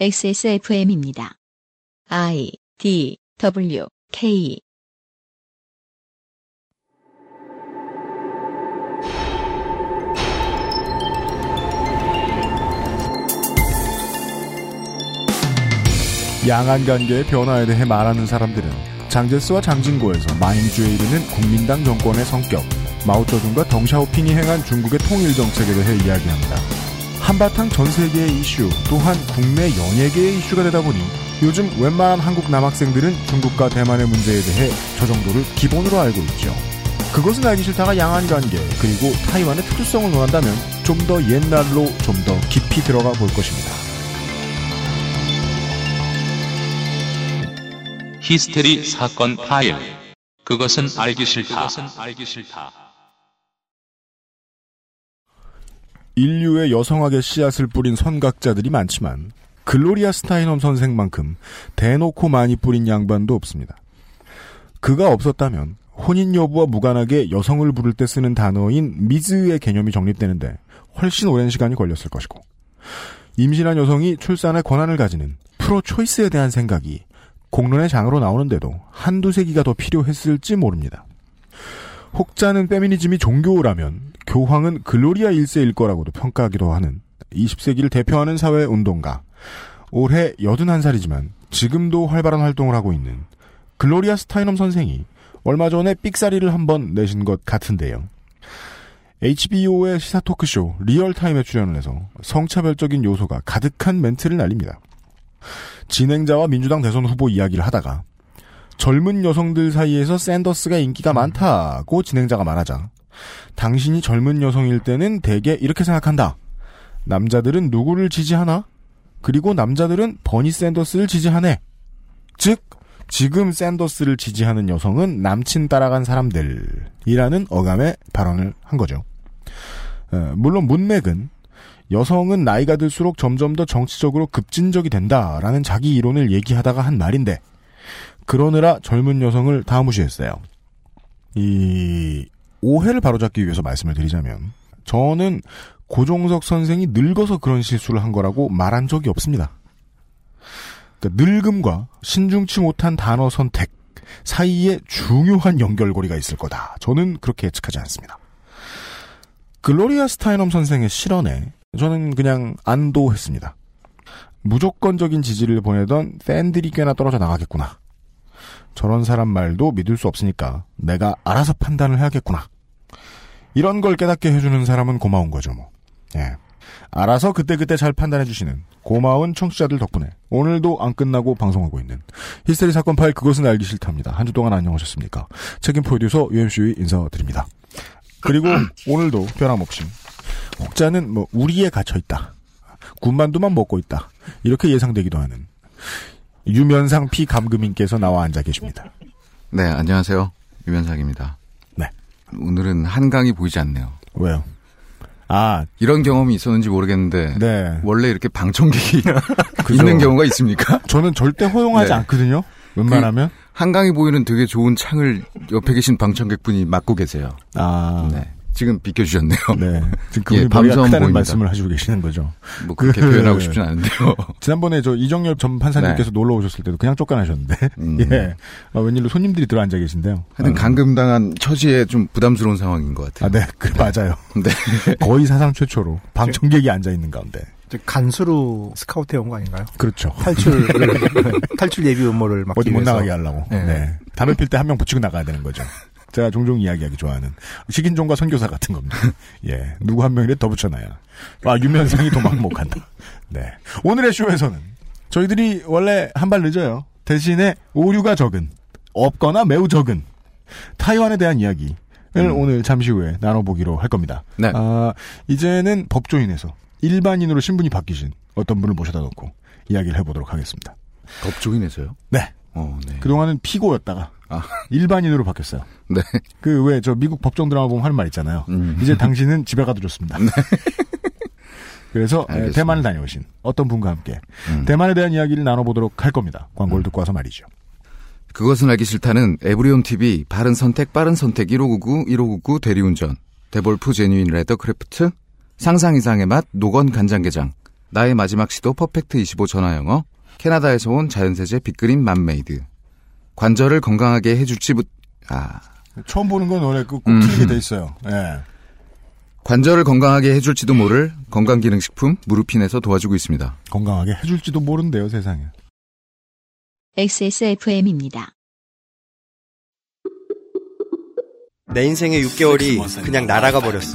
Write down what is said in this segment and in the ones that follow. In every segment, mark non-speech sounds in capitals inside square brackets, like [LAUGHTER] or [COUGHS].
XSFM입니다. I D W K 양안 관계의 변화에 대해 말하는 사람들은 장제스와 장진고에서 마인주에 이르는 국민당 정권의 성격, 마오쩌둥과 덩샤오핑이 행한 중국의 통일 정책에 대해 이야기합니다. 한바탕 전 세계의 이슈, 또한 국내 연예계의 이슈가 되다 보니 요즘 웬만한 한국 남학생들은 중국과 대만의 문제에 대해 저 정도를 기본으로 알고 있죠. 그것은 알기 싫다가 양안 관계, 그리고 타이완의 특수성을 논한다면 좀 더 옛날로 좀 더 깊이 들어가 볼 것입니다. 히스테리 사건 파일. 그것은 알기 싫다. 인류의 여성학의 씨앗을 뿌린 선각자들이 많지만 글로리아 스타이넘 선생만큼 대놓고 많이 뿌린 양반도 없습니다. 그가 없었다면 혼인 여부와 무관하게 여성을 부를 때 쓰는 단어인 미즈의 개념이 정립되는데 훨씬 오랜 시간이 걸렸을 것이고 임신한 여성이 출산의 권한을 가지는 pro-choice에 대한 생각이 공론의 장으로 나오는데도 한두 세기가 더 필요했을지 모릅니다. 혹자는 페미니즘이 종교라면 교황은 글로리아 1세일 거라고도 평가하기도 하는 20세기를 대표하는 사회 운동가. 올해 81살이지만 지금도 활발한 활동을 하고 있는 글로리아 스타이넘 선생이 얼마 전에 삑사리를 한번 내신 것 같은데요. HBO의 시사 토크쇼 리얼타임에 출연을 해서 성차별적인 요소가 가득한 멘트를 날립니다. 진행자와 민주당 대선 후보 이야기를 하다가 젊은 여성들 사이에서 샌더스가 인기가 많다고 진행자가 말하자 당신이 젊은 여성일 때는 대개 이렇게 생각한다. 남자들은 누구를 지지하나? 그리고 남자들은 버니 샌더스를 지지하네. 즉 지금 샌더스를 지지하는 여성은 남친 따라간 사람들이라는 어감의 발언을 한 거죠. 어, 물론 문맥은 여성은 나이가 들수록 점점 더 정치적으로 급진적이 된다라는 자기 이론을 얘기하다가 한 말인데 그러느라 젊은 여성을 다 무시했어요. 이 오해를 바로잡기 위해서 말씀을 드리자면 저는 고종석 선생이 늙어서 그런 실수를 한 거라고 말한 적이 없습니다. 그러니까 늙음과 신중치 못한 단어 선택 사이에 중요한 연결고리가 있을 거다. 저는 그렇게 예측하지 않습니다. 글로리아 스타이넘 선생의 실언에 저는 그냥 안도했습니다. 무조건적인 지지를 보내던 팬들이 꽤나 떨어져 나가겠구나. 저런 사람 말도 믿을 수 없으니까 내가 알아서 판단을 해야겠구나. 이런 걸 깨닫게 해주는 사람은 고마운 거죠, 뭐. 예. 알아서 그때그때 잘 판단해주시는 고마운 청취자들 덕분에 오늘도 안 끝나고 방송하고 있는 히스테리 사건 파일 그것은 알기 싫답니다. 한 주 동안 안녕하셨습니까? 책임 프로듀서 UMC의 인사드립니다. 그리고 [COUGHS] 오늘도 변함없이 혹자는 뭐 우리에 갇혀있다. 군만두만 먹고 있다. 이렇게 예상되기도 하는 유면상 피감금인께서 나와 앉아 계십니다. 네, 안녕하세요. 유면상입니다. 네. 오늘은 한강이 보이지 않네요. 왜요? 아, 이런 경험이 있었는지 모르겠는데 네. 원래 이렇게 방청객이. [LAUGHS] 있는 경우가 있습니까? 저는 절대 허용하지 네. 않거든요. 웬만하면. 한강이 보이는 되게 좋은 창을 옆에 계신 방청객분이 맡고 계세요. 아, 네. 지금 비켜주셨네요. 네. [LAUGHS] 지금 예, 밤섬 크다는 보입니다. 말씀을 하시고 계시는 거죠. 뭐 그렇게 그- 표현하고 싶진 않은데요. [LAUGHS] 지난번에 저 이정열 전 판사님께서 놀러 오셨을 때도 그냥 쫓겨나셨는데. 네. 음. [LAUGHS] 예. 아, 웬일로 손님들이 들어 앉아 계신데요. 하여튼 어. 감금당한 처지에 좀 부담스러운 상황인 것 아, 같아요. 네. 그, 맞아요. 네. 거의 사상 최초로 방청객이 앉아 있는 가운데. 저 간수로 스카우트 해온 거 아닌가요? 그렇죠. 탈출 탈출 예비 음모를 막기 어디 못. 나가게 하려고. 네. 네. 담배 필 때 한 명 붙이고 나가야 되는 거죠. 제가 종종 이야기하기 좋아하는 식인종과 선교사 같은 겁니다. [LAUGHS] 예. 누구 한 명이라도 더 붙여놔야. 아, 유면상이 도망 못 간다. 네. 오늘의 쇼에서는 저희들이 원래 한 발 늦어요. 대신에 오류가 적은, 없거나 매우 적은 타이완에 대한 이야기를 오늘 잠시 후에 나눠보기로 할 겁니다. 네. 아, 이제는 법조인에서 일반인으로 신분이 바뀌신 어떤 분을 모셔다 놓고 이야기를 해보도록 하겠습니다. 법조인에서요? 네. 어, 네. 그동안은 피고였다가 아. 일반인으로 바뀌었어요. [LAUGHS] 네. 그 왜 저 미국 법정 드라마 보면 하는 말 있잖아요. 음. 이제 당신은 집에 가도 좋습니다. [LAUGHS] 그래서 에, 알겠습니다. 대만을 다녀오신 어떤 분과 함께 음. 대만에 대한 이야기를 나눠보도록 할 겁니다. 광고를 듣고 와서 말이죠. 그것은 알기 싫다는 에브리온 TV 바른 선택 빠른 선택 1599 1599 대리운전 데볼프 Genuine Leather Craft 상상 이상의 맛 노건 간장게장 나의 마지막 시도 퍼펙트 25 전화영어, 캐나다에서 온 자연세제 빅그린 맘메이드, 관절을 건강하게 해줄지, 부... 아, 처음 보는 건 원래 꼭 음. 틀리게 돼 있어요. 예. 관절을 건강하게 해줄지도 모를 건강기능식품 무르핀에서 도와주고 있습니다. 건강하게 해줄지도 모른대요, 세상에. XSFM입니다. 내 인생의 6개월이 그냥 날아가 버렸어.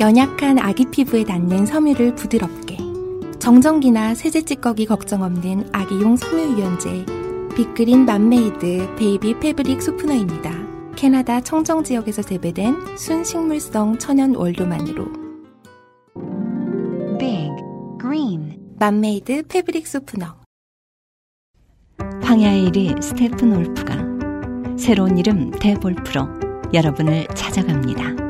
연약한 아기 피부에 닿는 섬유를 부드럽게 정전기나 세제 찌꺼기 걱정 없는 아기용 섬유 유연제 빅그린 맘메이드 baby fabric softener입니다. 캐나다 청정 지역에서 재배된 순식물성 천연 원료만으로 Big Green 맘메이드 fabric softener 황야의 이리 스테픈 울프가 새로운 이름 데볼프로 여러분을 찾아갑니다.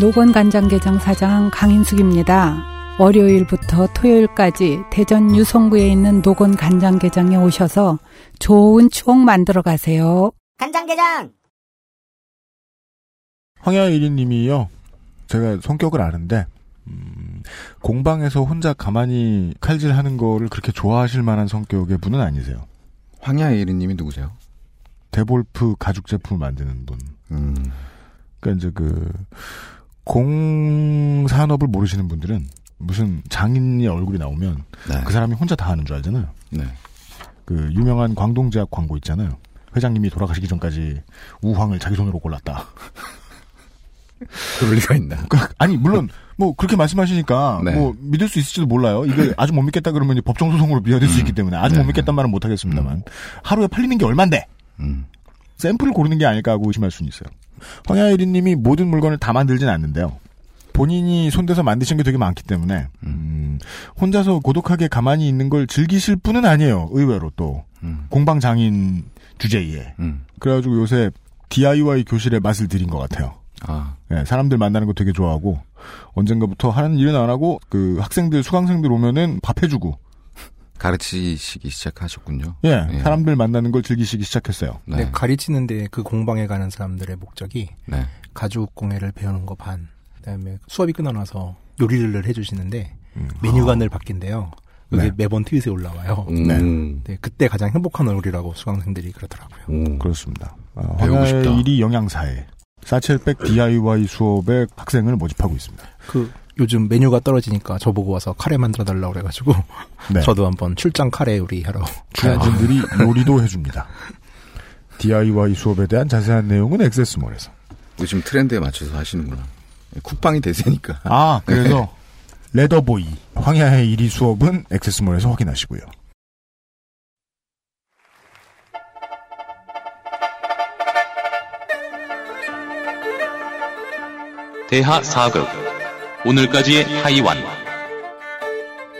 노건 간장게장 사장 강인숙입니다. 월요일부터 토요일까지 대전 유성구에 있는 노건 간장게장에 오셔서 좋은 추억 만들어 가세요. 간장게장 황야일이님이요. 제가 성격을 아는데 음, 공방에서 혼자 가만히 칼질하는 거를 그렇게 좋아하실 만한 성격의 분은 아니세요. 황야의 1위님이 누구세요? 데볼프 가죽 제품을 만드는 분. 음, 그러니까 이제 그 공산업을 모르시는 분들은 무슨 장인의 얼굴이 나오면 네. 그 사람이 혼자 다 하는 줄 알잖아요. 네. 그 유명한 광동제약 광고 있잖아요. 회장님이 돌아가시기 전까지 우황을 자기 손으로 골랐다. 그럴 리가 있나? 그, 아니 물론 뭐 그렇게 말씀하시니까 네. 뭐 믿을 수 있을지도 몰라요. 이게 [LAUGHS] 아주 못 믿겠다 그러면 법정 소송으로 미화될 수 음. 있기 때문에 아주 네. 못 믿겠다는 말은 못 하겠습니다만 하루에 팔리는 게 얼만데 음, 샘플을 고르는 게 아닐까 하고 의심할 수는 있어요. 황야일이님이 모든 물건을 다 만들진 않는데요. 본인이 손대서 만드신 게 되게 많기 때문에 음, 혼자서 고독하게 가만히 있는 걸 즐기실 분은 아니에요. 의외로 또 음, 공방 장인 주제에 음. 그래가지고 요새 DIY 교실의 맛을 들인 것 같아요. 아, 예, 사람들 만나는 거 되게 좋아하고 언젠가부터 하는 일은 안 하고 그 학생들 수강생들 오면은 밥 해주고 가르치시기 시작하셨군요. 예, 예. 사람들 만나는 걸 즐기시기 시작했어요. 네. 근데 가르치는데 그 공방에 가는 사람들의 목적이 네. 가죽 공예를 배우는 거 반, 그다음에 수업이 끝나나서 요리를 해주시는데 음. 메뉴가 늘 바뀐대요. 그게 네. 매번 트윗에 올라와요. 음, 네, 그때 가장 행복한 얼굴이라고 수강생들이 그러더라고요. 오, 그렇습니다. 어, 배우고 싶다. 황야일이 영양사에 사첼백 DIY 수업에 학생을 모집하고 있습니다. 그 요즘 메뉴가 떨어지니까 저보고 와서 카레 만들어 달라고 그래가지고 네. [LAUGHS] 저도 한번 출장 카레 요리 하러 출연진들이 요리도 해줍니다. DIY 수업에 대한 자세한 내용은 액세스몰에서. 요즘 트렌드에 맞춰서 하시는구나. 쿡방이 대세니까. 아, 그래서 레더보이 황야의 1위 수업은 액세스몰에서 확인하시고요. 대하 사극 오늘까지의 하이완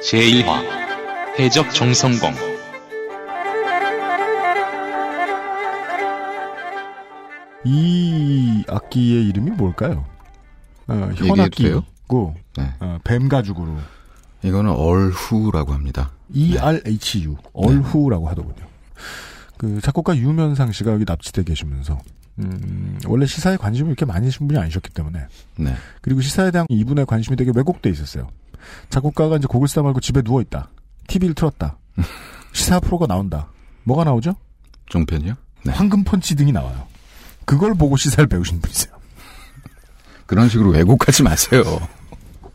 제1화 해적 정성공 이 악기의 이름이 뭘까요? 어, 얘기해도 돼요? 현악기고 네. 어, 뱀 가죽으로 이거는 얼후라고 합니다. ERHU 얼후라고 하더군요. 그 작곡가 유면상 씨가 여기 납치돼 계시면서 음, 원래 시사에 관심이 이렇게 많으신 분이 아니셨기 때문에 네. 그리고 시사에 대한 이분의 관심이 되게 왜곡돼 있었어요. 작곡가가 이제 곡을 쓰다 말고 집에 누워 있다. TV를 틀었다. [LAUGHS] 시사 프로가 나온다. 뭐가 나오죠? 종편이요? 네. 황금 펀치 등이 나와요. 그걸 보고 시사를 배우신 분이세요. [LAUGHS] 그런 식으로 왜곡하지 마세요.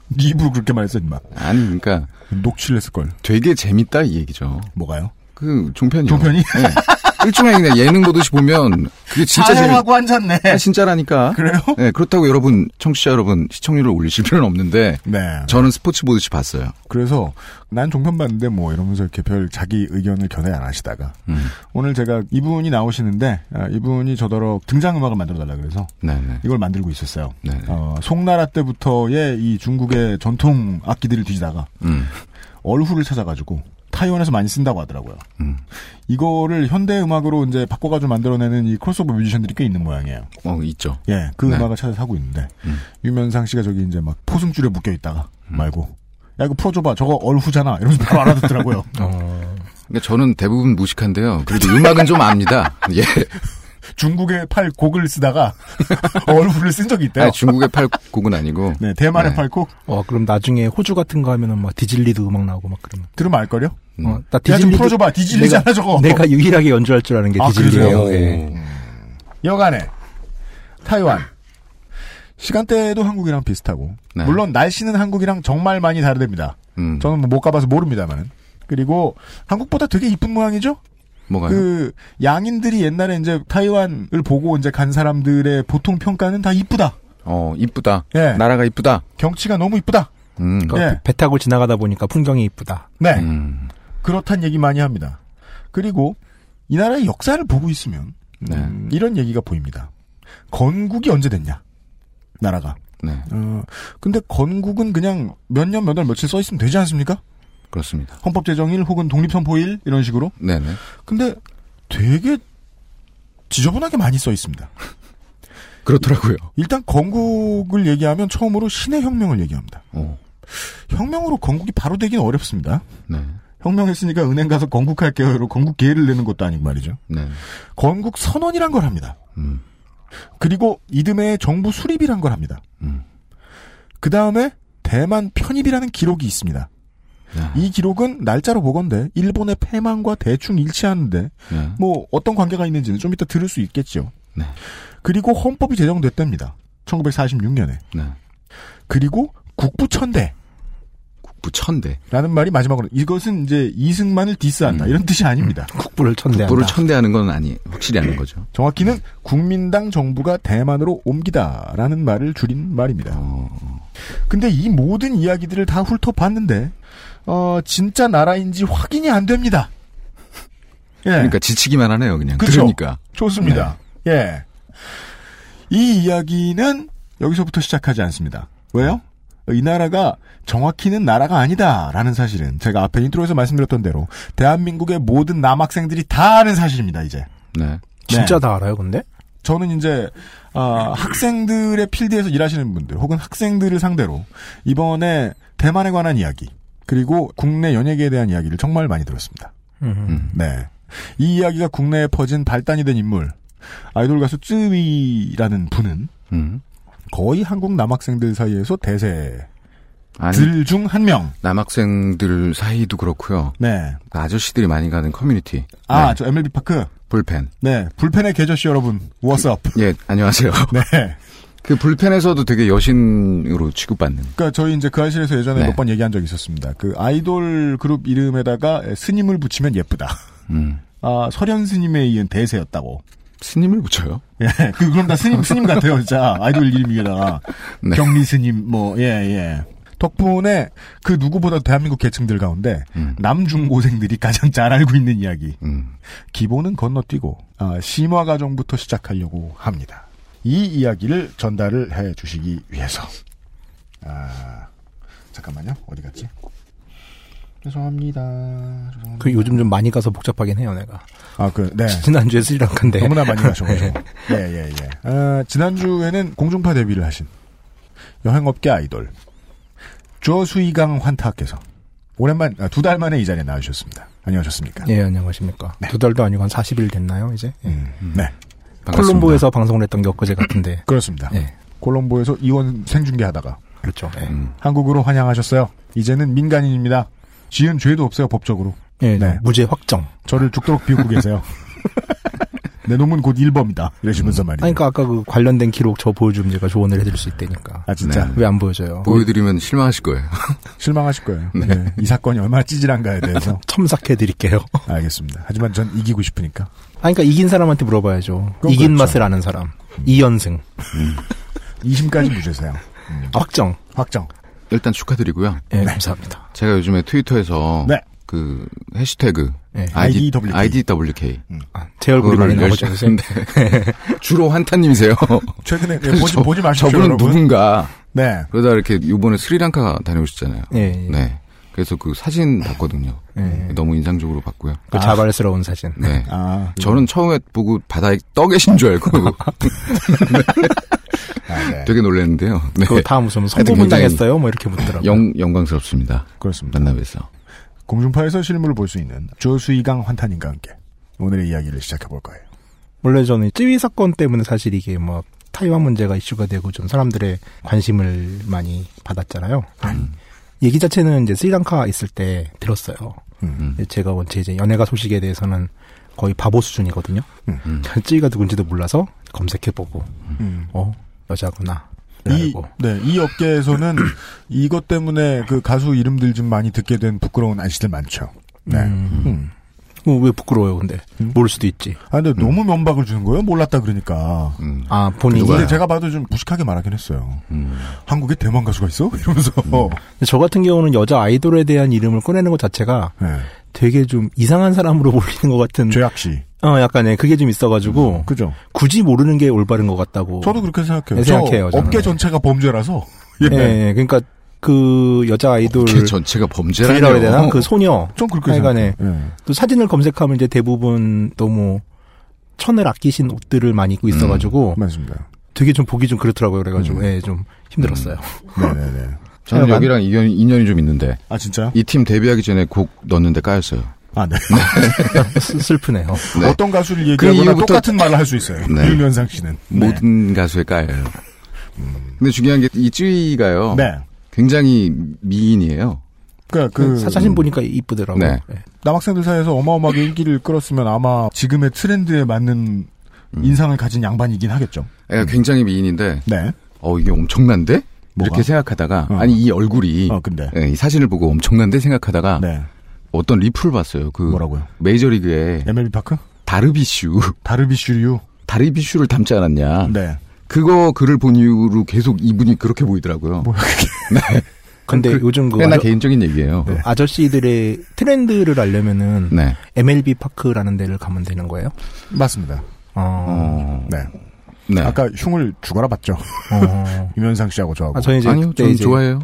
네 입으로 그렇게 말했어, 임마. 아니, 그러니까 녹취를 했을 걸. 되게 재밌다 이 얘기죠. 뭐가요? 그 종편이. 종편이? 네. 일종의 그냥 예능 보듯이 보면 그게 진짜 재밌. 하고 앉았네. 아, 진짜라니까. 그래요? 네, 그렇다고 여러분 청취자 여러분 시청률을 올리실 필요는 없는데. 네. 저는 스포츠 보듯이 봤어요. 그래서 난 종편 봤는데 뭐 이러면서 이렇게 별 자기 의견을 견해 안 하시다가 음. 오늘 제가 이분이 나오시는데 아, 이분이 저더러 등장 음악을 만들어 달라 그래서 네네. 이걸 만들고 있었어요. 네네. 어, 송나라 때부터의 이 중국의 전통 악기들을 뒤지다가 음. 얼후를 찾아가지고 타이완에서 많이 쓴다고 하더라고요. 음. 이거를 현대 음악으로 이제 바꿔가지고 만들어내는 이 크로스오버 뮤지션들이 꽤 있는 모양이에요. 어, 있죠. 예, 그 네. 음악을 찾아서 하고 있는데 음. 유면상 씨가 저기 이제 막 포승줄에 묶여 있다가 말고 야 이거 풀어줘봐 저거 얼후잖아 이러면서 바로 알아듣더라고요. [LAUGHS] 그러니까 저는 대부분 무식한데요. 그래도 음악은 좀 압니다. [LAUGHS] 예. 중국에 팔 곡을 쓰다가 [LAUGHS] 얼후를 쓴 적이 있대요. 아니, 중국의 팔곡은 아니고. 네, 대만의 네. 팔 곡 어, 그럼 나중에 호주 같은 거 하면은 막 디질리드 음악 나오고 막 그러면. 들으면 알걸요? 음. 어, 나 야, 좀 풀어줘봐. 디질리잖아, 내가, 저거. 내가 유일하게 연주할 줄 아는 게 아, 디질리예요. 그러세요? 예. 여간에 타이완 시간대도 한국이랑 비슷하고 네. 물론 날씨는 한국이랑 정말 많이 다르답니다. 음. 저는 뭐 못 가봐서 모릅니다만 그리고 한국보다 되게 이쁜 모양이죠. 뭐가요? 그 양인들이 옛날에 이제 타이완을 보고 이제 간 사람들의 보통 평가는 다 이쁘다. 어, 이쁘다. 예. 나라가 이쁘다. 경치가 너무 이쁘다. 음. 그러니까 예. 배 타고 지나가다 보니까 풍경이 이쁘다. 네. 음. 그렇단 얘기 많이 합니다. 그리고 이 나라의 역사를 보고 있으면 네. 음, 이런 얘기가 보입니다. 건국이 언제 됐냐? 나라가. 네. 어, 근데 건국은 그냥 몇 년, 몇 월, 며칠 써 있으면 되지 않습니까? 그렇습니다. 헌법 제정일 혹은 독립 선포일 이런 식으로. 네네. 근데 되게 지저분하게 많이 써 있습니다. [LAUGHS] 그렇더라고요. 일단 건국을 얘기하면 처음으로 신의 혁명을 얘기합니다. 어. 혁명으로 건국이 바로 되기는 어렵습니다. 네. 혁명했으니까 은행 가서 건국할게요. 이러고 건국 계획을 내는 것도 아니고 말이죠. 네. 건국 선언이란 걸 합니다. 음. 그리고 이듬해 정부 수립이란 걸 합니다. 음. 그 다음에 대만 편입이라는 기록이 있습니다. 네. 이 기록은 날짜로 보건데 일본의 패망과 대충 일치하는데 네. 뭐 어떤 관계가 있는지는 좀 이따 들을 수 있겠죠. 네. 그리고 헌법이 제정됐답니다. 1946년에. 네. 그리고 국부천대. 국부천대. 라는 말이 마지막으로 이것은 이제 이승만을 디스한다 음. 이런 뜻이 아닙니다. 국부를 천대한다. 국부를 천대하는 건 아니, 확실히 아닌 거죠. 정확히는 국민당 정부가 대만으로 옮기다라는 말을 줄인 말입니다. 어. 근데 이 모든 이야기들을 다 훑어봤는데 어 진짜 나라인지 확인이 안 됩니다. 예. 그러니까 지치기만 하네요, 그냥. 그쵸? 들으니까. 좋습니다. 예. 이 이야기는 여기서부터 시작하지 않습니다. 왜요? 이 나라가 정확히는 나라가 아니다라는 사실은 제가 앞에 인트로에서 말씀드렸던 대로 대한민국의 모든 남학생들이 다 아는 사실입니다. 이제 네. 진짜 다 알아요, 근데? 저는 이제 아, 학생들의 필드에서 일하시는 분들 혹은 학생들을 상대로 이번에 대만에 관한 이야기 그리고 국내 연예계에 대한 이야기를 정말 많이 들었습니다. 음. 네. 이 이야기가 국내에 퍼진 발단이 된 인물 아이돌 가수 쯔위라는 분은 음. 거의 한국 남학생들 사이에서 대세들 아니, 중 한 명. 남학생들 사이도 그렇고요. 네. 아저씨들이 많이 가는 커뮤니티. 아, 네. 저 MLB 파크. 불펜. 네. 불펜의 개저씨 여러분. What's up? 예, 안녕하세요. [LAUGHS] 네. 그 불펜에서도 되게 여신으로 취급받는. 그러니까 저희 이제 그 아실에서 예전에 네. 몇번 얘기한 적이 있었습니다. 그 아이돌 그룹 이름에다가 스님을 붙이면 예쁘다. 음. 아, 설현 스님에 이은 대세였다고. 스님을 붙여요? [LAUGHS] 예. 그, 그럼 다 스님, 스님 같아요, 진짜. 아이돌 이름이에다가. 네. 경리 스님, 뭐, 예, 예. 덕분에 그 누구보다 대한민국 계층들 가운데 음. 남중고생들이 가장 잘 알고 있는 이야기. 음. 기본은 건너뛰고 아, 심화 과정부터 시작하려고 합니다. 이 이야기를 전달을 해 주시기 위해서. 아, 잠깐만요. 어디 갔지? 죄송합니다. 죄송합니다. 그 요즘 좀 많이 가서 복잡하긴 해요, 내가. 아, 그, 네. 지난주에 스리랑카인데. 너무나 많이 가셔가지고. [LAUGHS] 예, 예, 예. 아, 지난주에는 공중파 데뷔를 하신 여행업계 아이돌 조수이강 환타께서 오랜만 아, 두달 만에 이 자리에 나와주셨습니다. 안녕하셨습니까? 예, 안녕하십니까. 두 달도 아니고 한 40일 됐나요, 이제? 예. 음, 네, 반갑습니다. 콜롬보에서 방송을 했던 게 엊그제 같은데. [LAUGHS] 그렇습니다. 예. 콜롬보에서 이원 생중계하다가 그렇죠. 예. 음. 한국으로 환영하셨어요. 이제는 민간인입니다. 지은 죄도 없어요 법적으로. 예, 네. 무죄 확정. 저를 죽도록 비웃고 계세요. [LAUGHS] 내 놈은 곧 1범이다. 이러시면서 말이죠. 아니, 그러니까 아까 그 관련된 기록 저 보여주면 제가 조언을 해드릴 수 있다니까. 아, 진짜? 네. 왜안 보여줘요? 보여드리면 실망하실 거예요. [LAUGHS] 실망하실 거예요. 네. 네. 이 사건이 얼마나 찌질한가에 대해서. [LAUGHS] 첨삭해드릴게요. [LAUGHS] 알겠습니다. 하지만 전 이기고 싶으니까. 아니, 그러니까 이긴 사람한테 물어봐야죠. 이긴 그렇죠. 맛을 아는 사람. 이연승. 2심까지 무죄세요. 아, 확정. 확정. 일단 축하드리고요. 네, 감사합니다. 제가 요즘에 트위터에서 네. 그 해시태그 네. ID, IDWK. IDWK 아, 제 얼굴이 많이 나오죠. 했는데 [LAUGHS] 주로 환타님이세요. [LAUGHS] 최근에 네, 보지, 보지 마십시오. 저분은 여러분. 누군가 네. 그러다 이렇게 이번에 스리랑카 다녀오셨잖아요. 예, 예. 네. 그래서 그 사진 봤거든요. 예. 너무 인상적으로 봤고요. 그 자발스러운 사진. 네. [LAUGHS] 아, 저는 처음에 보고 바다에 떠 계신 줄 알고 아, 네. 되게 놀랐는데요. 네. 그거 다 무슨 하여튼 성부분 굉장히 당했어요? 뭐 이렇게 묻더라고요. 영, 영광스럽습니다. 그렇습니다. 만나뵈서. 공중파에서 실물을 볼 수 있는 조수이강 환타님과 함께 오늘의 이야기를 시작해 볼 거예요. 원래 저는 찌위 사건 때문에 사실 이게 뭐 타이완 문제가 이슈가 되고 좀 사람들의 관심을 많이 받았잖아요. 얘기 자체는 이제 스리랑카 있을 때 들었어요. 음. 제가 원체 이제 연예가 소식에 대해서는 거의 바보 수준이거든요. 음. [LAUGHS] 찌위가 누군지도 몰라서 검색해보고 음. 어 여자구나. 이, 알고. 네, 이 업계에서는 [CLEARS THROAT] 이것 때문에 그 가수 이름들 좀 많이 듣게 된 부끄러운 아저씨들 많죠. 네. 음. 음. 어, 왜 부끄러워요, 근데? 모를 수도 있지. 아, 근데 너무 면박을 주는 거예요? 몰랐다 그러니까. 음. 아, 본인이. 근데 제가 봐도 좀 무식하게 말하긴 했어요. 음. 한국에 대만 가수가 있어? [LAUGHS] 이러면서. 저 같은 경우는 여자 아이돌에 대한 이름을 꺼내는 것 자체가 네. 되게 좀 이상한 사람으로 [LAUGHS] 몰리는 것 같은. 죄악시. 어, 약간, 예, 그게 좀 있어가지고. 그죠? 굳이 모르는 게 올바른 것 같다고. 저도 그렇게 생각해요. 네, 생각해요, 저. 업계 전체가 범죄라서. [LAUGHS] 예, 예, 그러니까 그 여자 아이돌. 업계 전체가 범죄라뇨. 불이라고 해야 되나? 그 소녀. 좀 그렇게 하여간에. 생각해요. 예. 또 사진을 검색하면 이제 대부분 너무 천을 아끼신 옷들을 많이 입고 있어가지고. 맞습니다. 되게 좀 보기 좀 그렇더라고요. 그래가지고, 예, 좀 힘들었어요. 네네네. 저는 여기랑 인연이, 인연이 좀 있는데 아, 진짜요? 이 팀 데뷔하기 전에 곡 넣었는데 까였어요. 아, 네. [LAUGHS] 슬- 슬프네요. 네. 어떤 가수를 그 얘기하거나 이후부터- 똑같은 말을 할 수 있어요. 네. 유면상 씨는. 네. 모든 가수에 까여요. 근데 중요한 게 이 쯔위가요. 네. 굉장히 미인이에요. 그러니까 그그 사진 보니까 이쁘더라고요. 네. 예. 남학생들 사이에서 어마어마하게 인기를 끌었으면 아마 지금의 트렌드에 맞는 인상을 가진 양반이긴 하겠죠. 애가 굉장히 미인인데 네. 어 이게 엄청난데? 뭐가? 이렇게 생각하다가 어. 아니 이 얼굴이 어, 근데. 예, 이 사진을 보고 엄청난데 생각하다가 네. 어떤 리플을 봤어요. 그 뭐라고요? 메이저리그에 MLB 파크? 다르비슈 [LAUGHS] 다르비슈류. 다르비슈를 닮지 않았냐. 네. 그거 글을 본 이후로 계속 이분이 그렇게 보이더라고요. 뭐야, [LAUGHS] 네. 근데 그- 요즘 그 아저, 개인적인 얘기예요. 그 아저씨들의 트렌드를 알려면은 네. MLB 파크라는 데를 가면 되는 거예요? 맞습니다. 어. 어. 네. 네. 아까 흉을 죽어라 봤죠. 어. [LAUGHS] 유면상 씨하고 저하고. 아, 저는 이제 아니요, 전 이제 좋아해요.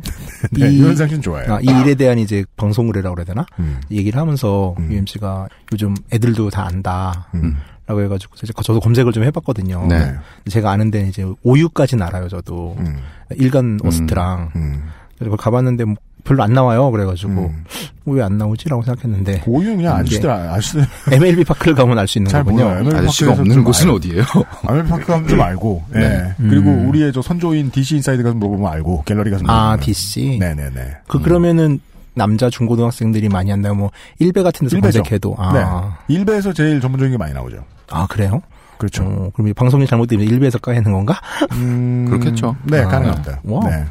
네, 이- 유면상 씨는 좋아해요. 아, 이 일에 대한 이제 방송을 해라고 그래야 되나? 음. 얘기를 하면서 음. UMC가 요즘 애들도 다 안다. 음. 라고 해가지고 이제 저도 검색을 좀 해봤거든요. 네. 제가 아는 데는 이제 오유까지는 알아요, 저도. 음. 일간 어스트랑. 음. 그래서 그걸 가봤는데 뭐 별로 안 나와요. 그래가지고 음. 왜안 나오지? 라고 생각했는데 오유 그냥 이게 아저씨들, 아저씨들 MLB 파크를 가면 알 수 있는 잘 거군요. 몰라요. MLB 아저씨가 없는 좀 곳은 알- 어디예요? [LAUGHS] MLB 파크 가면 좀 알고, [LAUGHS] 예. 네. 그리고 음. 우리의 저 선조인 DC 인사이드 가서 물어보면 알고, 갤러리 가서 물어보면. 아, DC. 네네네. 그 그러면은 남자 중고등학생들이 많이 한다면 뭐 일베 같은 데서 일베죠. 검색해도 아, 네. 일베에서 제일 전문적인 게 많이 나오죠. 아 그래요? 그렇죠. 어, 그럼 이 방송이 잘못되면 일베에서 까이는 건가? 음, 그렇겠죠. 네, 아, 가능합니다. 와우. 네.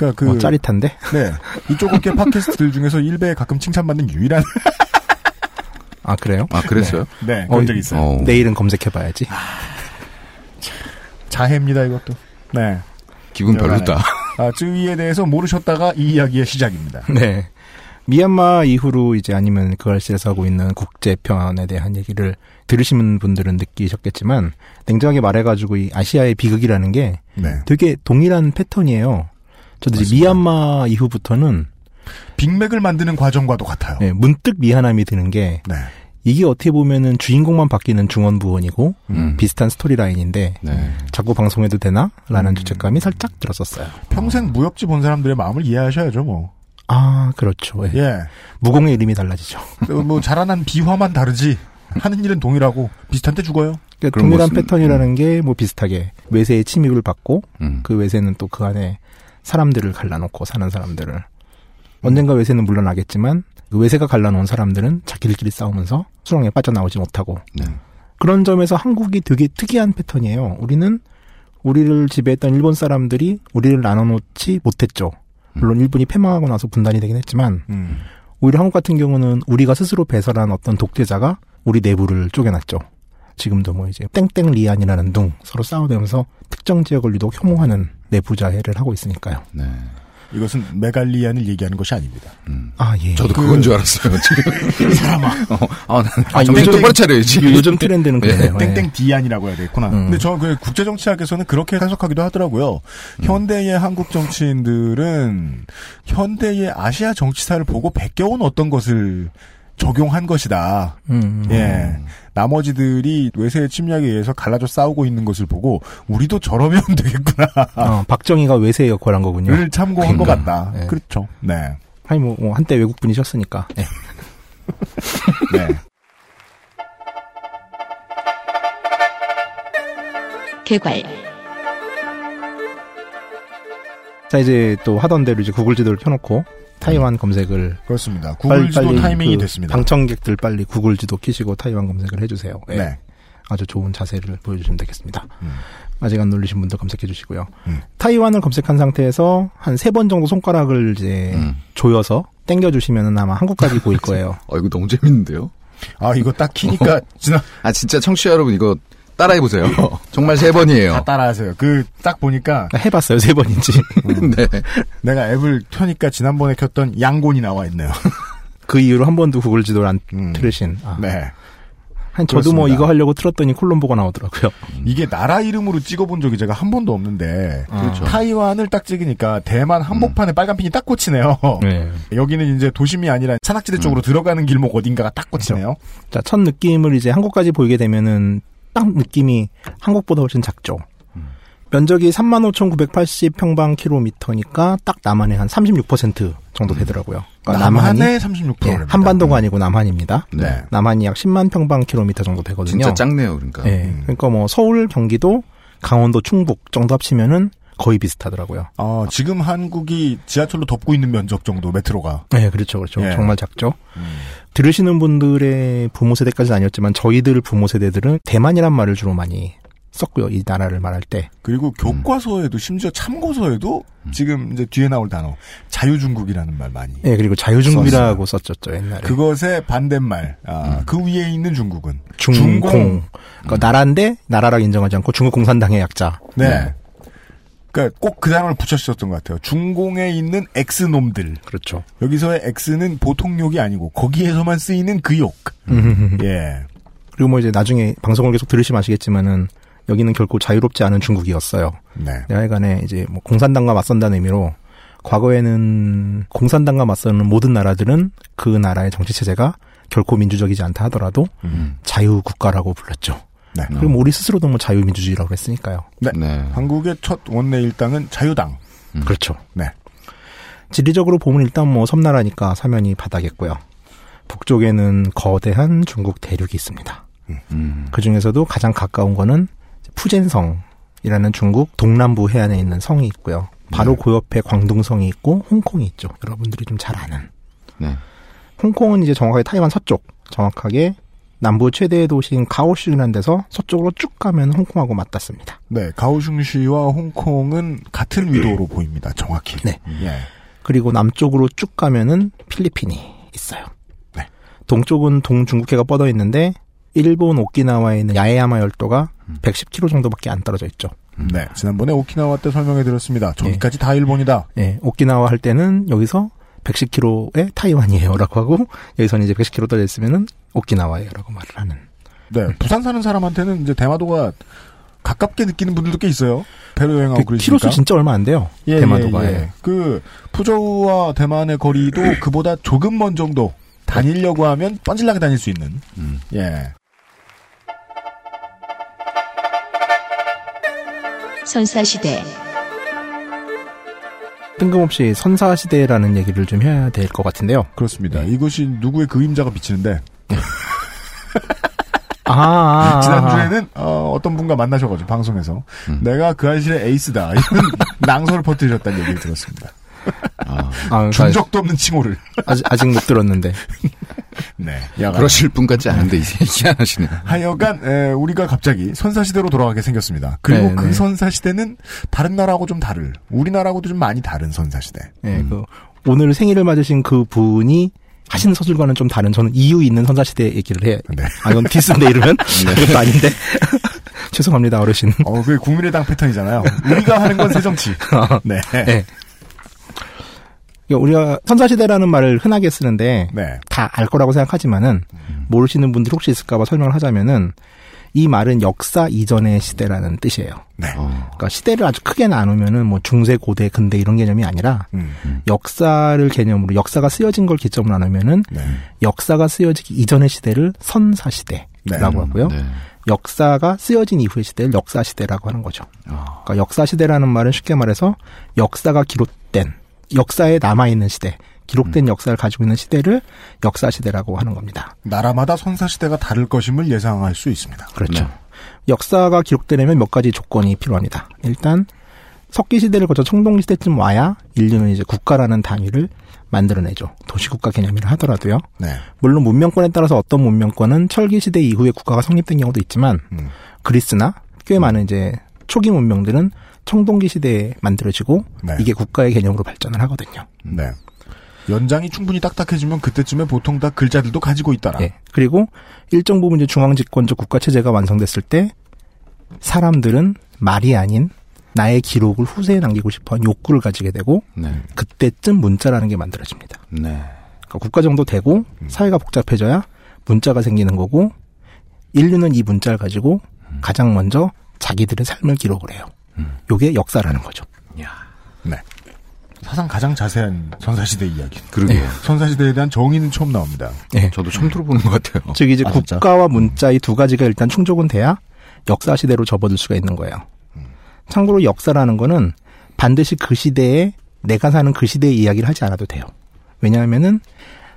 그러니까 그 어, 짜릿한데? [LAUGHS] 네. 이쪽 업계 팟캐스트들 중에서 일베에 가끔 칭찬받는 유일한 [LAUGHS] 아 그래요? 아, 그랬어요? 네, 그런 어, 적이 있어요. 어. 내일은 검색해봐야지. 자해입니다, 이것도. 네. 기분 별로다. 아, 쯔위에 대해서 모르셨다가 이 이야기의 시작입니다. 네. 미얀마 이후로 이제 아니면 그 알실에서 하고 있는 국제편에 대한 얘기를 들으시는 분들은 느끼셨겠지만 냉정하게 말해가지고 이 아시아의 비극이라는 게 네. 되게 동일한 패턴이에요. 저도 이제 미얀마 이후부터는 빅맥을 만드는 과정과도 같아요. 네, 문득 미안함이 드는 게 네. 이게 어떻게 보면은 주인공만 바뀌는 중원부원이고 음. 비슷한 스토리라인인데 네. 자꾸 방송해도 되나? 음. 라는 죄책감이 살짝 들었었어요. 평생 무협지 본 사람들의 마음을 이해하셔야죠, 뭐. 아, 그렇죠. 예. 예. 무공의 이름이 달라지죠. 그 뭐, 자라난 비화만 다르지. 하는 일은 동일하고, 비슷한데 죽어요. 그러니까 동일한 것은- 패턴이라는 게 뭐 비슷하게 외세의 침입을 받고 음. 그 외세는 또 그 안에 사람들을 갈라놓고 사는 사람들을 언젠가 외세는 물러나겠지만 그 외세가 갈라놓은 사람들은 자기들끼리 싸우면서 수렁에 빠져나오지 못하고 네. 그런 점에서 한국이 되게 특이한 패턴이에요. 우리는 우리를 지배했던 일본 사람들이 우리를 나눠놓지 못했죠. 물론 일본이 패망하고 나서 분단이 되긴 했지만 음. 오히려 한국 같은 경우는 우리가 스스로 배설한 어떤 독재자가 우리 내부를 쪼개놨죠. 지금도 뭐 이제 땡땡 리안이라는 둥 서로 싸우면서 특정 지역을 유독 혐오하는 내부자해를 하고 있으니까요. 네. 이것은 메갈리안을 얘기하는 것이 아닙니다. 아 예. 저도 그, 건줄 알았어요. 지금 사람아. 어, 아, 난 아, 정신 요즘- 똑바로 차려야지. 요즘 트렌드는 그래요. 예. 땡땡 디안이라고 해야 되겠구나. 음. 근데 저는 그 국제정치학에서는 그렇게 해석하기도 하더라고요. 현대의 한국 정치인들은 현대의 아시아 정치사를 보고 베껴온 어떤 것을 적용한 것이다. 음. 예. 나머지들이 외세의 침략에 의해서 갈라져 싸우고 있는 것을 보고 우리도 저러면 [LAUGHS] 되겠구나. 어, 박정희가 외세 역할한 거군요. 를 참고한 것 그러니까. 같다. 예. 그렇죠. 네. 아니 뭐, 뭐 한때 외국 분이셨으니까. 예. [LAUGHS] 네. 개괄 자 이제 또 하던 대로 이제 구글 지도를 켜놓고 타이완 검색을 그렇습니다. 구글 지도 타이밍이 그 됐습니다. 방청객들 빨리 구글 지도 키시고 타이완 검색을 해주세요. 예. 네. 아주 좋은 자세를 보여주시면 되겠습니다. 음. 아직 안 눌리신 분들 검색해 주시고요. 타이완을 검색한 상태에서 한 세 번 정도 손가락을 이제 음. 조여서 당겨 주시면은 아마 한국까지 보일 [LAUGHS] 거예요. 어, 이거 너무 재밌는데요? 아, 이거 딱 키니까 지나 아, 진짜 청취자 여러분 이거 따라해보세요. 정말 세 번이에요. 다 따라하세요. 그 딱 보니까 해봤어요 세 번인지. [LAUGHS] 네. 내가 앱을 켜니까 지난번에 켰던 양곤이 나와 있네요. [LAUGHS] 그 이후로 한 번도 구글 지도를 안 음. 틀으신. 아. 네. 한 저도 뭐 그렇습니다. 이거 하려고 틀었더니 콜롬보가 나오더라고요. 이게 나라 이름으로 찍어본 적이 제가 한 번도 없는데 그렇죠. 타이완을 딱 찍으니까 대만 한복판에 빨간 핀이 딱 꽂히네요. [LAUGHS] 네. 여기는 이제 도심이 아니라 산악지대 쪽으로 들어가는 길목 어딘가가 딱 꽂히네요. 자, 첫 느낌을 이제 한국까지 보이게 되면은 딱 느낌이 한국보다 훨씬 작죠. 면적이 35,980평방킬로미터니까 딱 남한의 한 36% 정도 되더라고요. 그러니까 남한의 36%. 예, 한반도가 아니고 남한입니다. 네. 남한이 약 10만 평방킬로미터 정도 되거든요. 진짜 작네요, 그러니까. 예, 그러니까 뭐 서울, 경기도, 강원도, 충북 정도 합치면은 거의 비슷하더라고요. 어, 지금 한국이 지하철로 덮고 있는 면적 정도 메트로가. 네, 그렇죠, 그렇죠. 예. 정말 작죠. 들으시는 분들의 부모 세대까지는 아니었지만 저희들 부모 세대들은 대만이란 말을 주로 많이 썼고요. 이 나라를 말할 때. 그리고 교과서에도 심지어 참고서에도 지금 이제 뒤에 나올 단어 자유중국이라는 말 많이. 예, 그리고 자유중국이라고 썼었죠, 옛날에. 그것의 반대말. 아, 그 위에 있는 중국은 중공. 그러니까 나라인데 나라라고 인정하지 않고 중국 공산당의 약자. 네. 그러니까 꼭 그 단어를 붙여주셨던 것 같아요. 중공에 있는 X놈들. 그렇죠. 여기서의 X는 보통 욕이 아니고 거기에서만 쓰이는 그 욕. 예. 그리고 뭐 이제 나중에 방송을 계속 들으시면 아시겠지만은 여기는 결코 자유롭지 않은 중국이었어요. 네. 하여간에 이제 뭐 공산당과 맞선다는 의미로 과거에는 공산당과 맞서는 모든 나라들은 그 나라의 정치 체제가 결코 민주적이지 않다 하더라도 자유 국가라고 불렀죠. 네. 그럼 우리 스스로도 뭐 자유민주주의라고 했으니까요. 네. 한국의 첫 원내 일당은 자유당. 그렇죠. 네. 지리적으로 보면 일단 뭐 섬나라니까 사면이 바다겠고요. 북쪽에는 거대한 중국 대륙이 있습니다. 그 중에서도 가장 가까운 거는 푸젠성이라는 중국 동남부 해안에 있는 성이 있고요. 바로 그 옆에 광둥성이 있고 홍콩이 있죠. 여러분들이 좀 잘 아는. 네. 홍콩은 이제 정확하게 타이완 서쪽, 정확하게 남부 최대 도시인 가오슝이라는 데서 서쪽으로 쭉 가면 홍콩하고 맞닿습니다. 네. 가오슝시와 홍콩은 같은 위도로 보입니다. 정확히. 네. 예. 그리고 남쪽으로 쭉 가면은 필리핀이 있어요. 네. 동쪽은 동중국해가 뻗어 있는데 일본 오키나와에 있는 야에야마 열도가 110km 정도밖에 안 떨어져 있죠. 네. 지난번에 오키나와 때 설명해 드렸습니다. 저기까지 다 일본이다. 예, 오키나와 할 때는 여기서 110km의 타이완이에요라고 하고 여기서는 이제 110km 떨어져 있으면은 오키나와예요라고 말을 하는. 네. 부산 사는 사람한테는 이제 대마도가 가깝게 느끼는 분들도 꽤 있어요. 배로 여행하고 그 그러시니까. 키로수 진짜 얼마 안 돼요. 예, 대마도가. 예, 예. 예. 그 푸저우와 대만의 거리도 그보다 조금 먼 정도 다니려고 하면 뻔질나게 다닐 수 있는. 예. 선사시대 뜬금없이 선사시대라는 얘기를 좀 해야 될 것 같은데요. 그렇습니다. 이것이 누구의 그림자가 비치는데 아, 아, 아, 지난주에는 어, 떤 분과 만나셔가지고 방송에서 내가 그 아실의 에이스다 이런 [LAUGHS] 낭설을 퍼뜨리셨다는 얘기를 들었습니다. 아, 그러니까 준 적도 없는 칭호를. 아직, 아직 못 들었는데. [LAUGHS] 네. 그러실 분 같지 않은데 이제 희한하시네요. [LAUGHS] 하여간 에, 우리가 갑자기 선사시대로 돌아가게 생겼습니다. 그리고 네, 그 네. 선사시대는 다른 나라하고 좀 다를 우리나라하고도 좀 많이 다른 선사시대. 예, 그 오늘 생일을 맞으신 그 분이 하신 서술과는 좀 다른 저는 이유 있는 선사시대 얘기를 해. 네. 아, 이건 디스인데 이러면 [LAUGHS] 그것도 아닌데. 죄송합니다, 어르신. 어, 그 국민의당 패턴이잖아요. 우리가 하는 건 새정치. 네. 네. 그러니까 우리가 선사시대라는 말을 흔하게 쓰는데 네. 다알 거라고 생각하지만은 모르시는 분들이 혹시 있을까봐 설명을 하자면은 이 말은 역사 이전의 시대라는 뜻이에요. 네. 그러니까 시대를 아주 크게 나누면은 뭐 중세, 고대, 근대 이런 개념이 아니라 음. 역사를 개념으로 역사가 쓰여진 걸 기점으로 나누면은 네. 역사가 쓰여지기 이전의 시대를 선사 시대라고 네. 하고요. 네. 역사가 쓰여진 이후의 시대를 역사 시대라고 하는 거죠. 그러니까 역사 시대라는 말은 쉽게 말해서 역사가 기록된, 역사에 남아있는 시대, 기록된 역사를 가지고 있는 시대를 역사 시대라고 하는 겁니다. 나라마다 선사 시대가 다를 것임을 예상할 수 있습니다. 그렇죠. 역사가 기록되려면 몇 가지 조건이 필요합니다. 일단 석기 시대를 거쳐 청동기 시대쯤 와야 인류는 이제 국가라는 단위를 만들어내죠. 도시국가 개념이라 하더라도요. 네. 물론 문명권에 따라서 어떤 문명권은 철기 시대 이후에 국가가 성립된 경우도 있지만 음. 그리스나 꽤 많은 이제 초기 문명들은 청동기 시대에 만들어지고 네. 이게 국가의 개념으로 발전을 하거든요. 네. 연장이 충분히 딱딱해지면 그때쯤에 보통 다 글자들도 가지고 있더라. 예. 그리고 일정 부분 이제 중앙 집권적 국가 체제가 완성됐을 때 사람들은 말이 아닌 나의 기록을 후세에 남기고 싶어하는 욕구를 가지게 되고 네. 그때쯤 문자라는 게 만들어집니다. 네. 그러니까 국가 정도 되고 사회가 복잡해져야 문자가 생기는 거고 인류는 이 문자를 가지고 가장 먼저 자기들의 삶을 기록을 해요. 요게 역사라는 거죠. 네. 사상 가장 자세한 선사시대 이야기. 그러게요. 선사시대에 대한 정의는 처음 나옵니다. 네. 저도 처음 들어보는 것 같아요. [LAUGHS] 즉 이제 아? 국가와 문자 이 두 가지가 일단 충족은 돼야 역사 시대로 접어들 수가 있는 거예요. 참고로 역사라는 거는 반드시 그 시대에 내가 사는 그 시대의 이야기를 하지 않아도 돼요. 왜냐하면은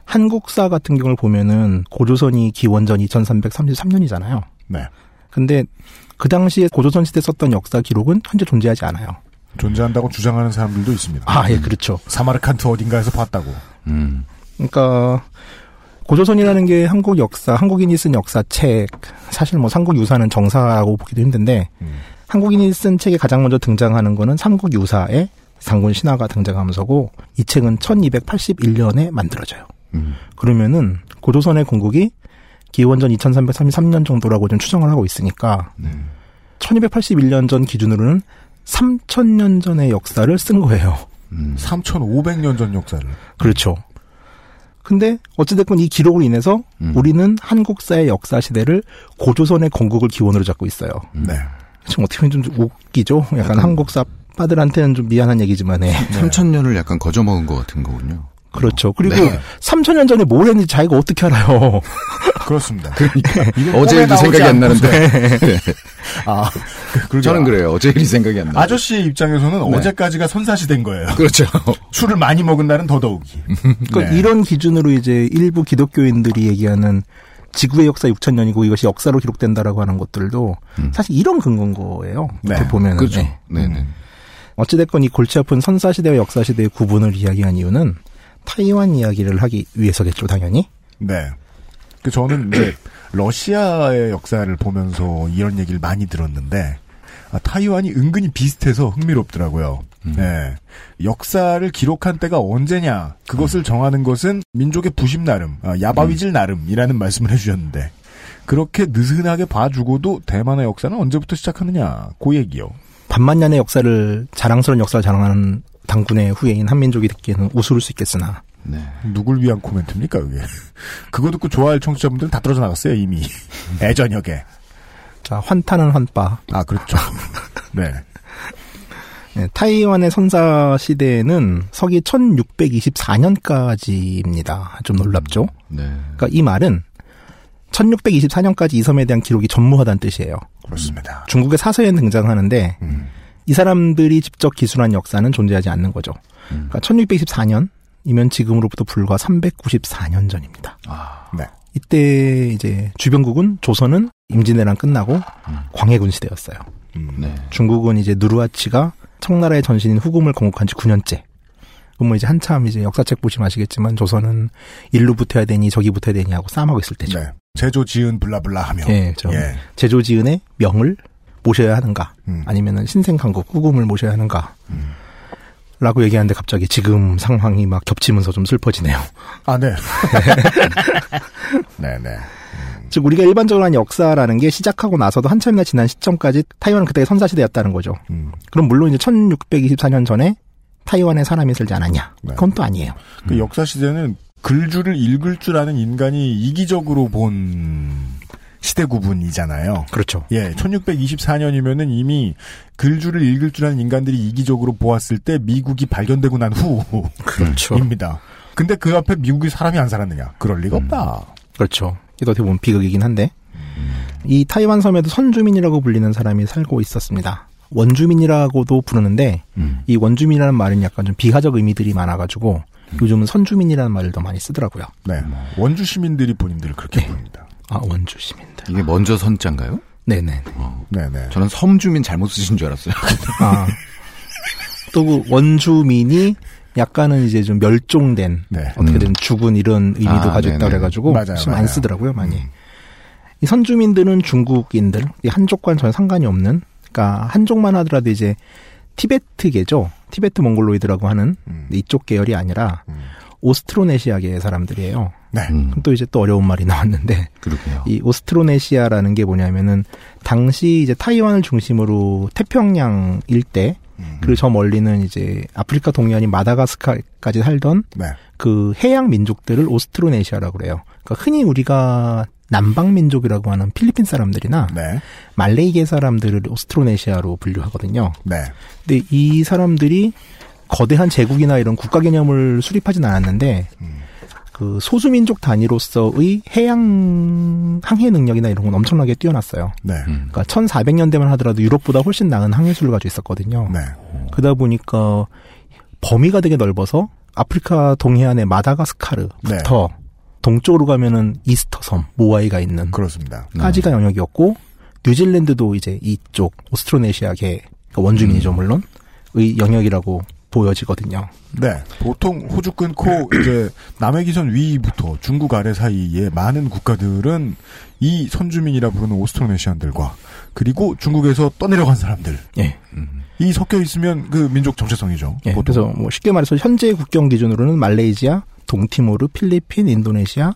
한국사 같은 경우를 보면은 고조선이 기원전 2333년이잖아요. 네. 근데 그 당시에 고조선 시대 썼던 역사 기록은 현재 존재하지 않아요. 존재한다고 주장하는 사람들도 있습니다. 아, 예, 그렇죠. 사마르칸트 어딘가에서 봤다고. 음. 그러니까 고조선이라는 게 한국 역사, 한국인이 쓴 역사책, 사실 뭐 삼국 유사는 정사라고 보기도 힘든데 한국인이 쓴 책에 가장 먼저 등장하는 거는 삼국 유사의 상군 신화가 등장하면서고 이 책은 1281년에 만들어져요. 음. 그러면은 고조선의 건국이 기원전 2333년 정도라고 좀 추정을 하고 있으니까 1281년 전 기준으로는 3000년 전의 역사를 쓴 거예요. 음. 3,500년 전 역사를. 그렇죠. 근데 어찌됐건 이 기록으로 인해서 음. 우리는 한국사의 역사 시대를 고조선의 건국을 기원으로 잡고 있어요. 네. 지금 어떻게 보면 좀 웃기죠? 약간, 약간- 한국사 빠들한테는 좀 미안한 얘기지만, 예. 3천년을 약간 거저먹은 것 같은 거군요. 그렇죠. 그리고 네. 3천년 전에 뭘 했는지 자기가 어떻게 알아요? [LAUGHS] 그렇습니다. 그러니까 [LAUGHS] 어제 일도 나오지 생각이 안. 나는데. 네. [LAUGHS] 아, 그러게요. 저는 그래요. 어제 일이 생각이 안 나요. 아저씨의 입장에서는 네. 어제까지가 선사시대인 거예요. 그렇죠. 술을 많이 먹은 날은 더더욱이. 그러니까 네. 이런 기준으로 이제 일부 기독교인들이 얘기하는 지구의 역사 6천년이고 이것이 역사로 기록된다라고 하는 것들도 사실 이런 근거인 거예요. 네. 어떻게 보면 그렇죠. 네, 네. 어찌됐건 이 골치 아픈 선사시대와 역사시대의 구분을 이야기한 이유는 타이완 이야기를 하기 위해서겠죠, 당연히. 네. 그 저는 이제 [CLEARS THROAT] 러시아의 역사를 보면서 이런 얘기를 많이 들었는데 아, 타이완이 은근히 비슷해서 흥미롭더라고요. 네. 역사를 기록한 때가 언제냐 그것을 정하는 것은 민족의 부심 나름, 아, 야바위질 나름이라는 말씀을 해주셨는데 그렇게 느슨하게 봐주고도 대만의 역사는 언제부터 시작하느냐 그 얘기요. 반만년의 역사를 자랑스러운 역사를 자랑하는 당군의 후예인 한민족이 듣기에는 우스울 수 있겠으나 네. 누굴 위한 코멘트입니까 그게? 그거 듣고 좋아할 청취자분들은 다 떨어져 나갔어요 이미 [LAUGHS] 애저녁에. 자 환타는 환빠. 아 그렇죠. [LAUGHS] 네. 네, 타이완의 선사 시대는 서기 1624년까지입니다. 좀 놀랍죠? 네. 그러니까 이 말은 1624년까지 이 섬에 대한 기록이 전무하다는 뜻이에요. 그렇습니다. 중국의 사서에는 등장하는데 음. 이 사람들이 직접 기술한 역사는 존재하지 않는 거죠. 그러니까 1624년이면 지금으로부터 불과 394년 전입니다. 네. 이때 이제 주변국은 조선은 임진왜란 끝나고 광해군 시대였어요. 음. 네. 중국은 이제 누르하치가 청나라의 전신인 후금을 건국한 지 9년째. 그러면 이제 한참 이제 역사책 보시면 아시겠지만 조선은 일로 붙어야 되니 저기 붙어야 되니 하고 싸움하고 있을 때죠. 네. 제조 지은 블라블라 하며. 예, 저 예. 제조 지은의 명을 모셔야 하는가, 음. 아니면은 신생 강국 후금을 모셔야 하는가. 라고 얘기하는데 갑자기 지금 상황이 막 겹치면서 좀 슬퍼지네요. [LAUGHS] 아, 네. 네네. [LAUGHS] 즉 우리가 일반적으로 한 역사라는 게 시작하고 나서도 한참이나 지난 시점까지 타이완은 그때가 선사 시대였다는 거죠. 음. 그럼 물론 이제 1624년 전에 타이완에 사람이 살지 않았냐? 네. 그건 또 아니에요. 그 역사 시대는 글줄을 읽을 줄 아는 인간이 이기적으로 본 시대 구분이잖아요. 그렇죠. 예, 1624년이면은 이미 글줄을 읽을 줄 아는 인간들이 이기적으로 보았을 때 미국이 발견되고 난 그렇죠. [LAUGHS] 후입니다. 근데 그 앞에 미국이 사람이 안 살았느냐? 그럴 리가 없다. 그렇죠. 이게 어떻게 보면 비극이긴 한데 이 타이완 섬에도 선주민이라고 불리는 사람이 살고 있었습니다. 원주민이라고도 부르는데 이 원주민이라는 말은 약간 좀 비하적 의미들이 많아가지고 요즘은 선주민이라는 말을 더 많이 쓰더라고요. 네, 원주 시민들이 본인들을 그렇게 부릅니다. 아 원주 시민들. 이게 먼저 선자인가요? 네네. 네네. 저는 섬주민 잘못 쓰신 줄 알았어요. 아. 또그 원주민이 약간은 이제 좀 멸종된 네. 어떻게든 죽은 이런 의미도 아, 가지고 있다 네네. 그래가지고 맞아요, 지금 맞아요. 안 쓰더라고요 많이. 이 선주민들은 중국인들, 이 한족과는 전혀 상관이 없는, 그러니까 한족만 하더라도 이제 티베트계죠. 티베트 몽골로이드라고 하는 이쪽 계열이 아니라 오스트로네시아계 사람들이에요. 네. 그럼 또 이제 또 어려운 말이 [LAUGHS] 나왔는데 그러게요. 이 오스트로네시아라는 게 뭐냐면은 당시 이제 타이완을 중심으로 태평양 일대 그리고 저 멀리는 이제 아프리카 동해안인 마다가스카르까지 살던 네. 그 해양 민족들을 오스트로네시아라고 그래요. 그러니까 흔히 우리가 남방 민족이라고 하는 필리핀 사람들이나 네. 말레이계 사람들을 오스트로네시아로 분류하거든요. 네. 근데 이 사람들이 거대한 제국이나 이런 국가 개념을 수립하진 않았는데 그 소수민족 단위로서의 해양 항해 능력이나 이런 건 엄청나게 뛰어났어요. 네. 그러니까 1400년대만 하더라도 유럽보다 훨씬 나은 항해수를 가지고 있었거든요. 네. 그러다 보니까 범위가 되게 넓어서 아프리카 동해안의 마다가스카르부터 동쪽으로 가면은 이스터 섬 모아이가 있는 그렇습니다. 까지가 영역이었고 뉴질랜드도 이제 이쪽 오스트로네시아계 그러니까 원주민이죠 물론 의 영역이라고 보여지거든요. 네. 보통 호주 끊고 [CLEARS THROAT] 이제 남해 기선 위부터 중국 아래 사이의 많은 국가들은 이 선주민이라 부르는 오스트로네시안들과 그리고 중국에서 떠내려간 사람들. 예. 이 섞여 있으면 그 민족 정체성이죠. 예. 그래서 뭐 쉽게 말해서 현재 국경 기준으로는 말레이시아, 동티모르, 필리핀, 인도네시아,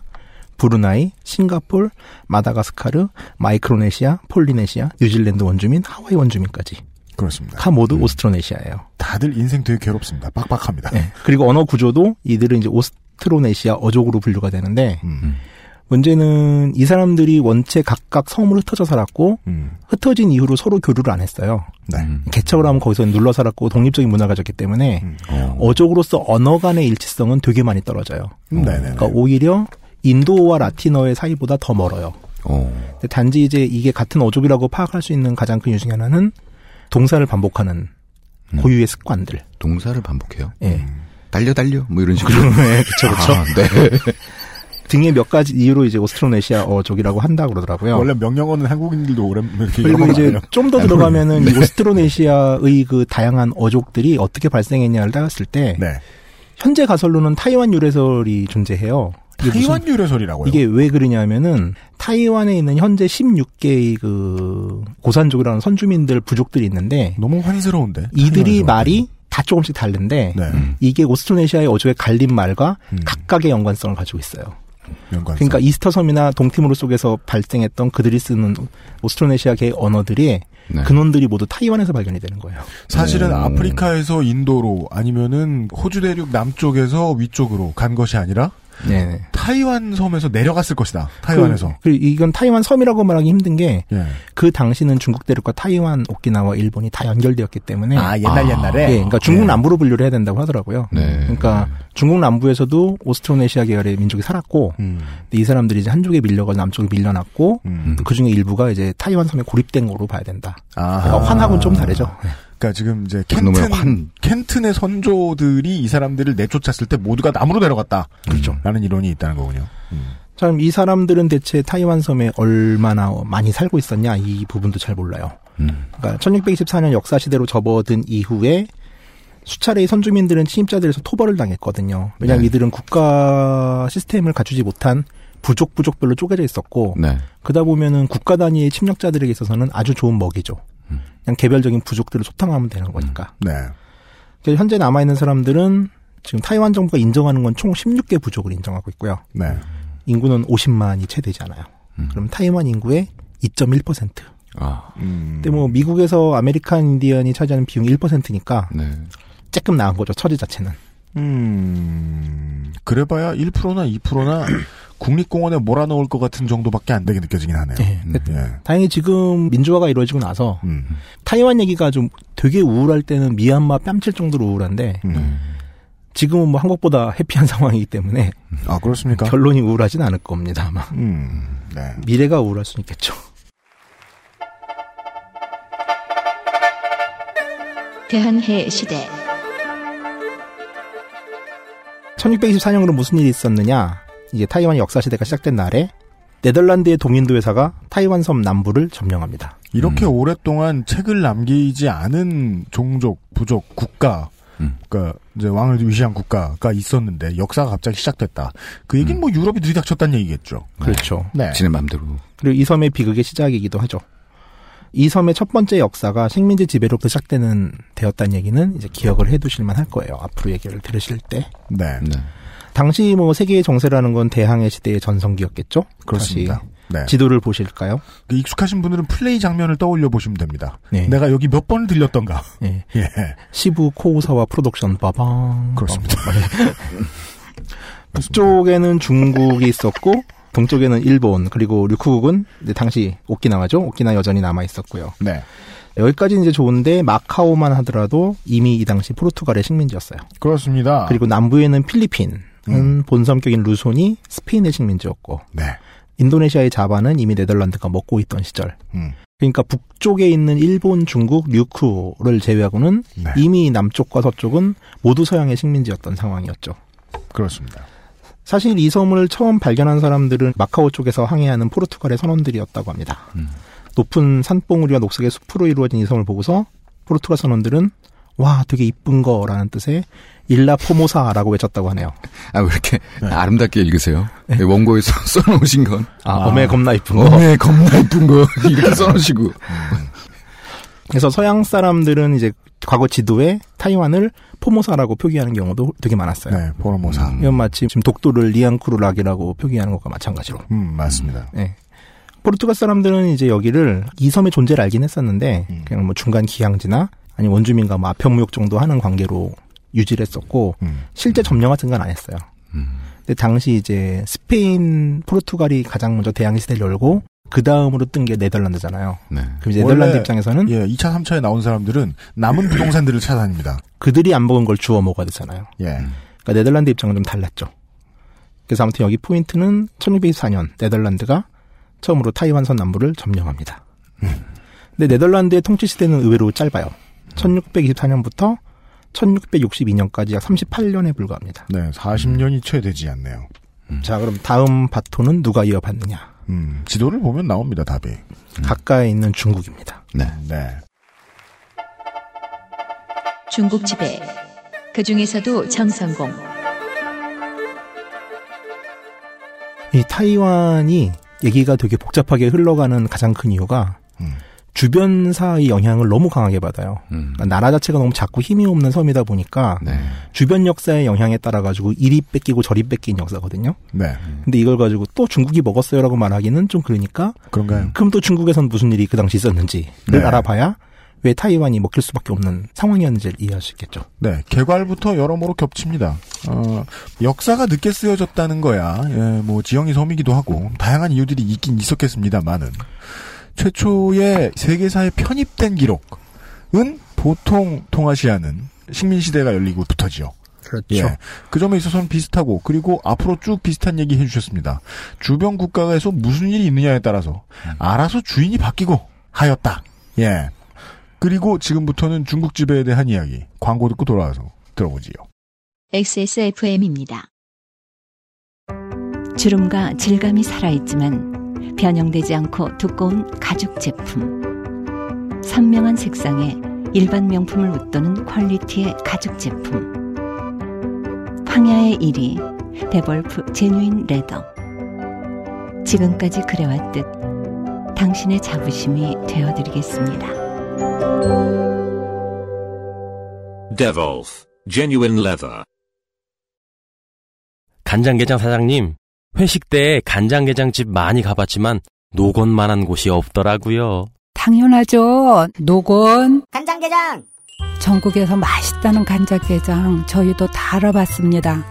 브루나이, 싱가폴, 마다가스카르, 마이크로네시아, 폴리네시아, 뉴질랜드 원주민, 하와이 원주민까지 그렇습니다. 다 모두 오스트로네시아예요. 다들 인생 되게 괴롭습니다. 빡빡합니다. 예. 그리고 언어 구조도 이들은 이제 오스트로네시아 어족으로 분류가 되는데 음. 문제는 이 사람들이 원체 각각 섬으로 흩어져 살았고 음. 흩어진 이후로 서로 교류를 안 했어요. 네. 개척을 하면 거기서 눌러 살았고 독립적인 문화가 가졌기 때문에 음. 어족으로서 언어 간의 일치성은 되게 많이 떨어져요. 음, 네네. 그러니까 오히려 인도와 라틴어의 사이보다 더 멀어요. 어. 근데 단지 이제 이게 같은 어족이라고 파악할 수 있는 가장 큰 이유 중에 하나는 동사를 반복하는 고유의 습관들. 동사를 반복해요. 예. 달려 달려 뭐 이런 식으로. 네, 그쵸, 그쵸. 아, 네. [LAUGHS] 등의 몇 가지 이유로 이제 오스트로네시아 어족이라고 한다 그러더라고요. 원래 명령어는 한국인들도 오래 이렇게 그리고 이제 아니에요. 좀더 네. 들어가면은 이 오스트로네시아의 그 다양한 어족들이 어떻게 발생했냐를 따졌을 때 네. 현재 가설로는 타이완 유래설이 존재해요. 타이완 유래설이라고요. 이게 왜 그러냐면은 타이완에 있는 현재 16개의 그 고산족이라는 선주민들 부족들이 있는데 너무 환스러운데. 이들이. 말이 다 조금씩 다른데 네. 이게 오스트로네시아의 어족의 갈린 말과 음. 각각의 연관성을 가지고 있어요. 연관성. 그러니까 이스터 섬이나 동티모르 속에서 발생했던 그들이 쓰는 오스트로네시아계의 언어들이 네. 근원들이 모두 타이완에서 발견이 되는 거예요. 사실은 음. 아프리카에서 인도로 아니면은 호주 대륙 남쪽에서 위쪽으로 간 것이 아니라 네. 타이완 섬에서 내려갔을 것이다. 타이완에서. 그, 그 이건 타이완 섬이라고 말하기 힘든 게그 예. 당시는 중국 대륙과 타이완, 오키나와, 일본이 다 연결되었기 때문에 아, 옛날 아. 옛날에. 예, 그러니까 중국 예. 남부로 분류를 해야 된다고 하더라고요. 네. 그러니까 중국 남부에서도 오스트로네시아 계열의 민족이 살았고 음. 이 사람들이 이제 한쪽에 밀려가 남쪽에 밀려났고 음. 그 중에 일부가 이제 타이완 섬에 고립된 거로 봐야 된다. 아. 그러니까 환하고는 좀 다르죠. 그러니까 지금 이제 켄튼, 환. 켄튼의 선조들이 이 사람들을 내쫓았을 때 모두가 남으로 내려갔다. 그렇죠. 라는 이론이 있다는 거군요. 음. 참 이 사람들은 대체 타이완 섬에 얼마나 많이 살고 있었냐 이 부분도 잘 몰라요. 음. 그러니까 1624년 역사 시대로 접어든 이후에 수차례 선주민들은 침입자들에서 토벌을 당했거든요. 왜냐하면 네. 이들은 국가 시스템을 갖추지 못한 부족 부족별로 쪼개져 있었고 네. 그러다 보면은 국가 단위의 침략자들에게 있어서는 아주 좋은 먹이죠. 음. 그냥 개별적인 부족들을 소탕하면 되는 거니까. 네. 그래서 현재 남아 있는 사람들은 지금 타이완 정부가 인정하는 건 총 16개 부족을 인정하고 있고요. 네. 인구는 50만이 채 되지 않아요. 그럼 타이완 인구의 2.1%. 아. 음. 근데 뭐 미국에서 아메리칸 인디언이 차지하는 비율이 1%니까 네. 조금 나은 거죠. 처지 자체는. 음, 그래봐야 1%나 2%나 [CLEARS THROAT] 국립공원에 몰아넣을 것 같은 정도밖에 안 되게 느껴지긴 하네요. 예. 음, 예. 다행히 지금 민주화가 이루어지고 나서 음, 타이완 얘기가 좀 되게 우울할 때는 미얀마 뺨칠 정도로 우울한데 음. 지금은 뭐 한국보다 happy한 [LAUGHS] 상황이기 때문에 아, 그렇습니까? 결론이 우울하진 않을 겁니다 아마. 음, 네. 미래가 우울할 수는 있겠죠. 대한해 시대 1624년으로 무슨 일이 있었느냐? 이제 타이완 역사 시대가 시작된 날에 네덜란드의 동인도 회사가 타이완 섬 남부를 점령합니다. 이렇게 오랫동안 책을 남기지 않은 종족, 부족, 국가, 음. 그러니까 이제 왕을 위시한 국가가 있었는데 역사가 갑자기 시작됐다. 그 얘기는 뭐 유럽이 들이닥쳤다는 얘기겠죠. 그렇죠. 네. 지네 맘대로. 그리고 이 섬의 비극의 시작이기도 하죠. 이 섬의 첫 번째 역사가 식민지 지배로부터 시작되는 되었다는 얘기는 이제 기억을 해두실 만 할 거예요. 앞으로 얘기를 들으실 때. 네. 네. 당시 뭐 세계의 정세라는 건 대항해 시대의 전성기였겠죠. 그렇습니다. 네. 지도를 보실까요? 그 익숙하신 분들은 플레이 장면을 떠올려 보시면 됩니다. 네. 내가 여기 몇 번을 들렸던가. 예. 예. 시부 코우사와 프로덕션 빠방. 그렇습니다. [LAUGHS] 북쪽에는 중국이 있었고 동쪽에는 일본 그리고 류쿠국은 당시 오키나와죠. 오키나 여전히 남아 있었고요. 네. 여기까지 이제 좋은데 마카오만 하더라도 이미 이 당시 포르투갈의 식민지였어요. 그렇습니다. 그리고 남부에는 필리핀은 음. 본섬격인 루손이 스페인의 식민지였고 네. 인도네시아의 자바는 이미 네덜란드가 먹고 있던 시절. 음. 그러니까 북쪽에 있는 일본, 중국, 류쿠를 제외하고는 네. 이미 남쪽과 서쪽은 모두 서양의 식민지였던 상황이었죠. 그렇습니다. 사실 이 섬을 처음 발견한 사람들은 마카오 쪽에서 항해하는 포르투갈의 선원들이었다고 합니다. 음. 높은 산봉우리와 녹색의 숲으로 이루어진 이 섬을 보고서 포르투갈 선원들은 와 되게 이쁜 거라는 뜻의 일라 포모사라고 외쳤다고 하네요. [LAUGHS] 아, 왜 이렇게 아름답게 읽으세요? 네, 원고에서 써놓으신 건. 아, 어메 겁나 이쁜 거. 어메 겁나 이쁜 거. [LAUGHS] 이렇게 써놓으시고. 그래서 서양 사람들은 이제 과거 지도에 타이완을 포모사라고 표기하는 경우도 되게 많았어요. 네, 포르모사. 이건 마치 지금 독도를 리앙쿠르락이라고 표기하는 것과 마찬가지로. 음, 맞습니다. 네. 포르투갈 사람들은 이제 여기를 이 섬의 존재를 알긴 했었는데 음. 그냥 뭐 중간 기항지나 아니 원주민과 뭐 아편무역 정도 하는 관계로 유지를 했었고 음. 실제 점령 같은 건 안 했어요. 음. 근데 당시 이제 스페인, 포르투갈이 가장 먼저 대항해 시대를 열고 그 다음으로 뜬 게 네덜란드잖아요. 네. 그럼 이제 네덜란드 입장에서는 예, 2차, 3차에 나온 사람들은 남은 [CLEARS THROAT] 부동산들을 찾아다닙니다. 그들이 안 먹은 걸 주워 먹어야 되잖아요. 예. 그러니까 네덜란드 입장은 좀 달랐죠. 그래서 아무튼 여기 포인트는 1624년 네덜란드가 처음으로 타이완 선 남부를 점령합니다. 근데 네덜란드의 통치 시대는 의외로 짧아요. 1624년부터 1662년까지 약 38년에 불과합니다. 네, 40년이 채 되지 않네요. 자, 그럼 다음 바톤은 누가 이어받느냐? 음, 지도를 보면 나옵니다, 답이. 가까이 있는 중국입니다. 네. 네. 중국 지배. 그 중에서도 정성공. 이 타이완이 얘기가 되게 복잡하게 흘러가는 가장 큰 이유가 음. 주변사의 영향을 너무 강하게 받아요. 음. 그러니까 나라 자체가 너무 작고 힘이 없는 섬이다 보니까 네. 주변 역사의 영향에 따라 가지고 이리 뺏기고 저리 뺏긴 역사거든요. 네. 근데 이걸 가지고 또 중국이 먹었어요라고 말하기는 좀 그러니까 그런가요? 그럼 또 중국에선 무슨 일이 그 당시 있었는지를 네. 알아봐야 왜 타이완이 먹힐 수밖에 없는 상황이었는지를 이해할 수 있겠죠. 네, 개괄부터 여러모로 겹칩니다. 어, 역사가 늦게 쓰여졌다는 거야. 예, 뭐 지형이 섬이기도 하고 다양한 이유들이 있긴 있었겠습니다만은 최초의 세계사에 편입된 기록은 보통 동아시아는 식민 시대가 열리고 부터지요. 그렇죠. 예. 그 점에 있어서는 비슷하고 그리고 앞으로 쭉 비슷한 얘기 해주셨습니다. 주변 국가에서 무슨 일이 있느냐에 따라서 알아서 주인이 바뀌고 하였다. 예. 그리고 지금부터는 중국 지배에 대한 이야기 광고 듣고 돌아와서 들어보지요. XSFM입니다. 주름과 질감이 살아있지만 변형되지 않고 두꺼운 가죽 제품. 선명한 색상에 일반 명품을 웃도는 퀄리티의 가죽 제품. 황야의 1위 데볼프 제뉴인 레더. 지금까지 그래왔듯 당신의 자부심이 되어드리겠습니다. Devolf Genuine Leather. 간장게장 사장님, 회식 때 간장게장집 많이 가봤지만 노건만한 곳이 없더라고요. 당연하죠. 노건. 간장게장. 전국에서 맛있다는 간장게장 저희도 다 알아봤습니다.